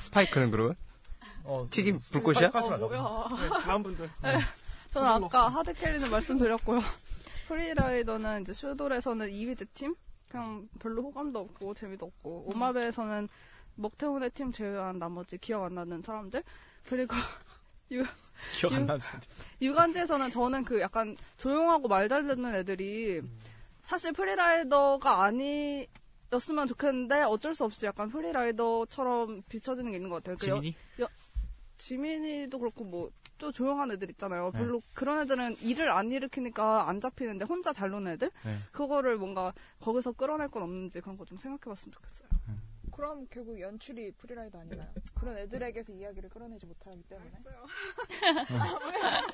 스파이크는 그러면? 어, 튀김 스- 불꽃이야? 뭐야. 네, 다음 분들. 네. 저는 아까 hard carry는 말씀드렸고요. free rider는 이제 슈돌에서는 이휘재 팀? 그냥 별로 호감도 없고 재미도 없고 오마베에서는 먹태훈의 팀 제외한 나머지 기억 안 나는 사람들 그리고 유, 기억 안 유- 나는 유관지에서는 저는 그 약간 조용하고 말 잘 듣는 애들이 사실 free rider가 아니었으면 좋겠는데 어쩔 수 없이 약간 free rider처럼 비춰지는 게 있는 것 같아요. 그 여- 지민이? 여- 지민이도 그렇고 뭐 또 조용한 애들 있잖아요. 네. 별로 그런 애들은 일을 안 일으키니까 안 잡히는데 혼자 잘 노는 애들 네. 그거를 뭔가 거기서 끌어낼 건 없는지 그런 거 좀 생각해 봤으면 좋겠어요. 그럼 결국 연출이 free rider 아닌가요? 그런 애들에게서 이야기를 끌어내지 못하기 때문에.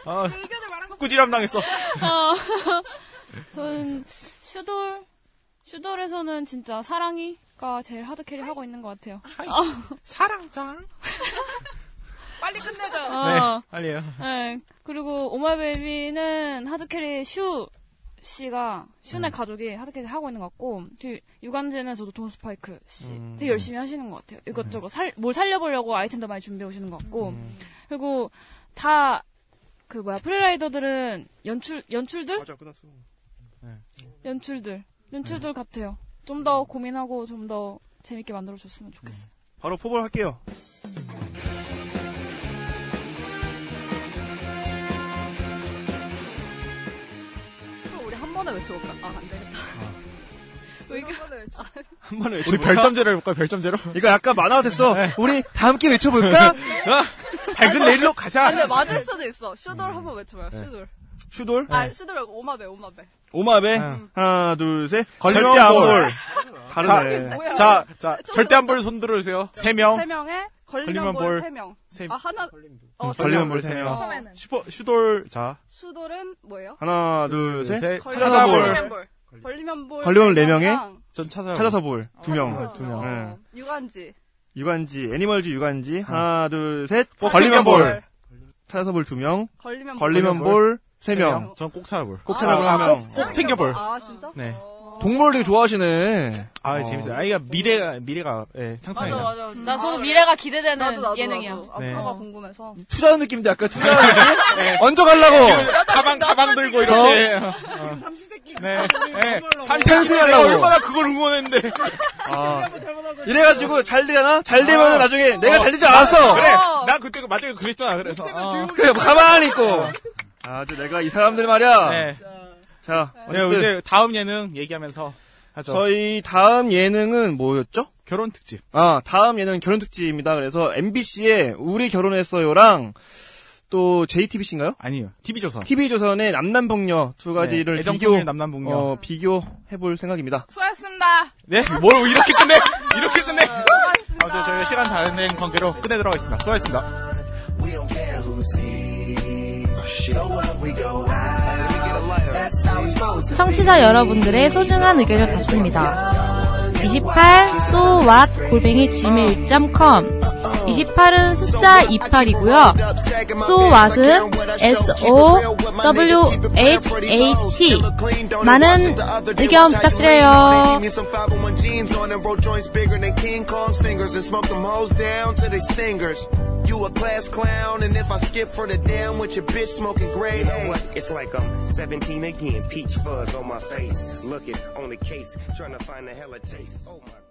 아, 그 의견을 말한 거 꾸지람 당했어. 어. 저는 슈돌 슈돌에서는 진짜 사랑이가 제일 hard carry 하고 있는 것 같아요. 어. 사랑장. 빨리 끝내죠. 어. 빨리 해요. 네. 그리고 오마베이비는 hard carry 슈 씨가 슈네 가족이 하드캐리 하고 있는 것 같고 그 유관재는 저도 돈 스파이크 씨 음. 되게 열심히 하시는 것 같아요. 이것저것 살, 뭘 살려보려고 아이템도 많이 준비해 오시는 것 같고 그리고 다 그 뭐야 프리라이더들은 연출 연출들 맞아 끝났어. 연출들 연출들 같아요. 좀 더 고민하고 좀 더 재밌게 만들어줬으면 좋겠어요. 바로 포볼 할게요. 번에 외쳐볼까? 아, 안 되겠다. 의견 한 번에 우리 별점제로 해볼까요? 별점제로? 이거 약간 만화가 됐어. 우리 다 함께 외쳐볼까? 밝은 내일로 가자. 아, 근데 맞을 수도 있어. 슈돌 한번 외쳐봐요. 네. 슈돌. 슈돌? 아, 슈돌 말고 오마베, 오마베. 오마베? 하나, 둘, 셋. 걸리면 절대 안 볼. 볼. 다르네. 뭐야? 자, 자, 절대 안 볼 손 들어 주세요. 세 명. 세 명에 걸리면 볼 볼. 세 명. 세- 아, 하나. 어, 걸리면 볼세 명. 어. 슈퍼, 슈돌, 자. 슈돌은 뭐예요? 하나, 둘, 셋. 셋. 찾아볼. 걸리면 볼. 걸리면 볼. 걸리면 네 명에 명이랑 전 찾아. 찾아서 볼. 두 명. 찾아서 두 명. 네. 유관지. 유관지, 애니멀즈 유관지. 하나, 둘, 셋. 꼭 걸리면. 볼. 찾아서 볼두 명. 걸리면 볼. 걸리면 볼 세 명. 전 꼭 찾아볼. 꼭 찾아볼 아, 한 명. 꼭, 꼭 챙겨볼. 아, 진짜? 네. 동물 되게 좋아하시네. 아, 재밌어요. 아 이가 미래가, 미래가, 예, 창창해요. 맞아, 맞아. 나 저도 미래가 기대되는 나도, 나도, 예능이야. 나도. 네. 앞으로가 궁금해서. 투자하는 느낌인데 약간 투자하는 느낌? 얹어 가려고. 가방, 가방 들고 이렇게. 어. 네. 네. 펜스 하려고. 얼마나 그걸 응원했는데. 아. 이래가지고 잘 되잖아? 잘 되면 나중에 내가 잘 되지 않았어. 그래. 나 그때 마지막에 그랬잖아. 그래서. 어. 그래, 뭐 가만히 있고. 아주 내가 이 사람들 말이야. 네. 자, 네, 이제 다음 예능 얘기하면서 하죠. 저희 다음 예능은 뭐였죠? 결혼 특집. 아, 다음 예능은 결혼 특집입니다. 그래서 MBC의 우리 결혼했어요랑 또 JTBC인가요? 아니요. TV조선. TV조선의 남남북녀 두 가지를 네, 비교, 남남북녀. 어, 비교해 볼 생각입니다. 수고하셨습니다. 네? 뭘 이렇게 끝내? 이렇게 끝내? 아무튼 저희가 시간 다된 관계로 끝내도록 하겠습니다. 수고하셨습니다. 청취자 여러분들의 소중한 의견을 받습니다. 28 so what 골뱅이 gmail.com 28은 숫자 28이고요. so what은 s o w h a t 많은 의견 부탁드려요. Give me some 501 jeans on and roll joints bigger than King Kong's fingers and smoke them hoes down to they stingers. You a class clown, and if I skip further down with your bitch smoking grade A. It's like I'm 17 again, peach fuzz on my face. Looking on the case, trying to find a hella taste. Oh my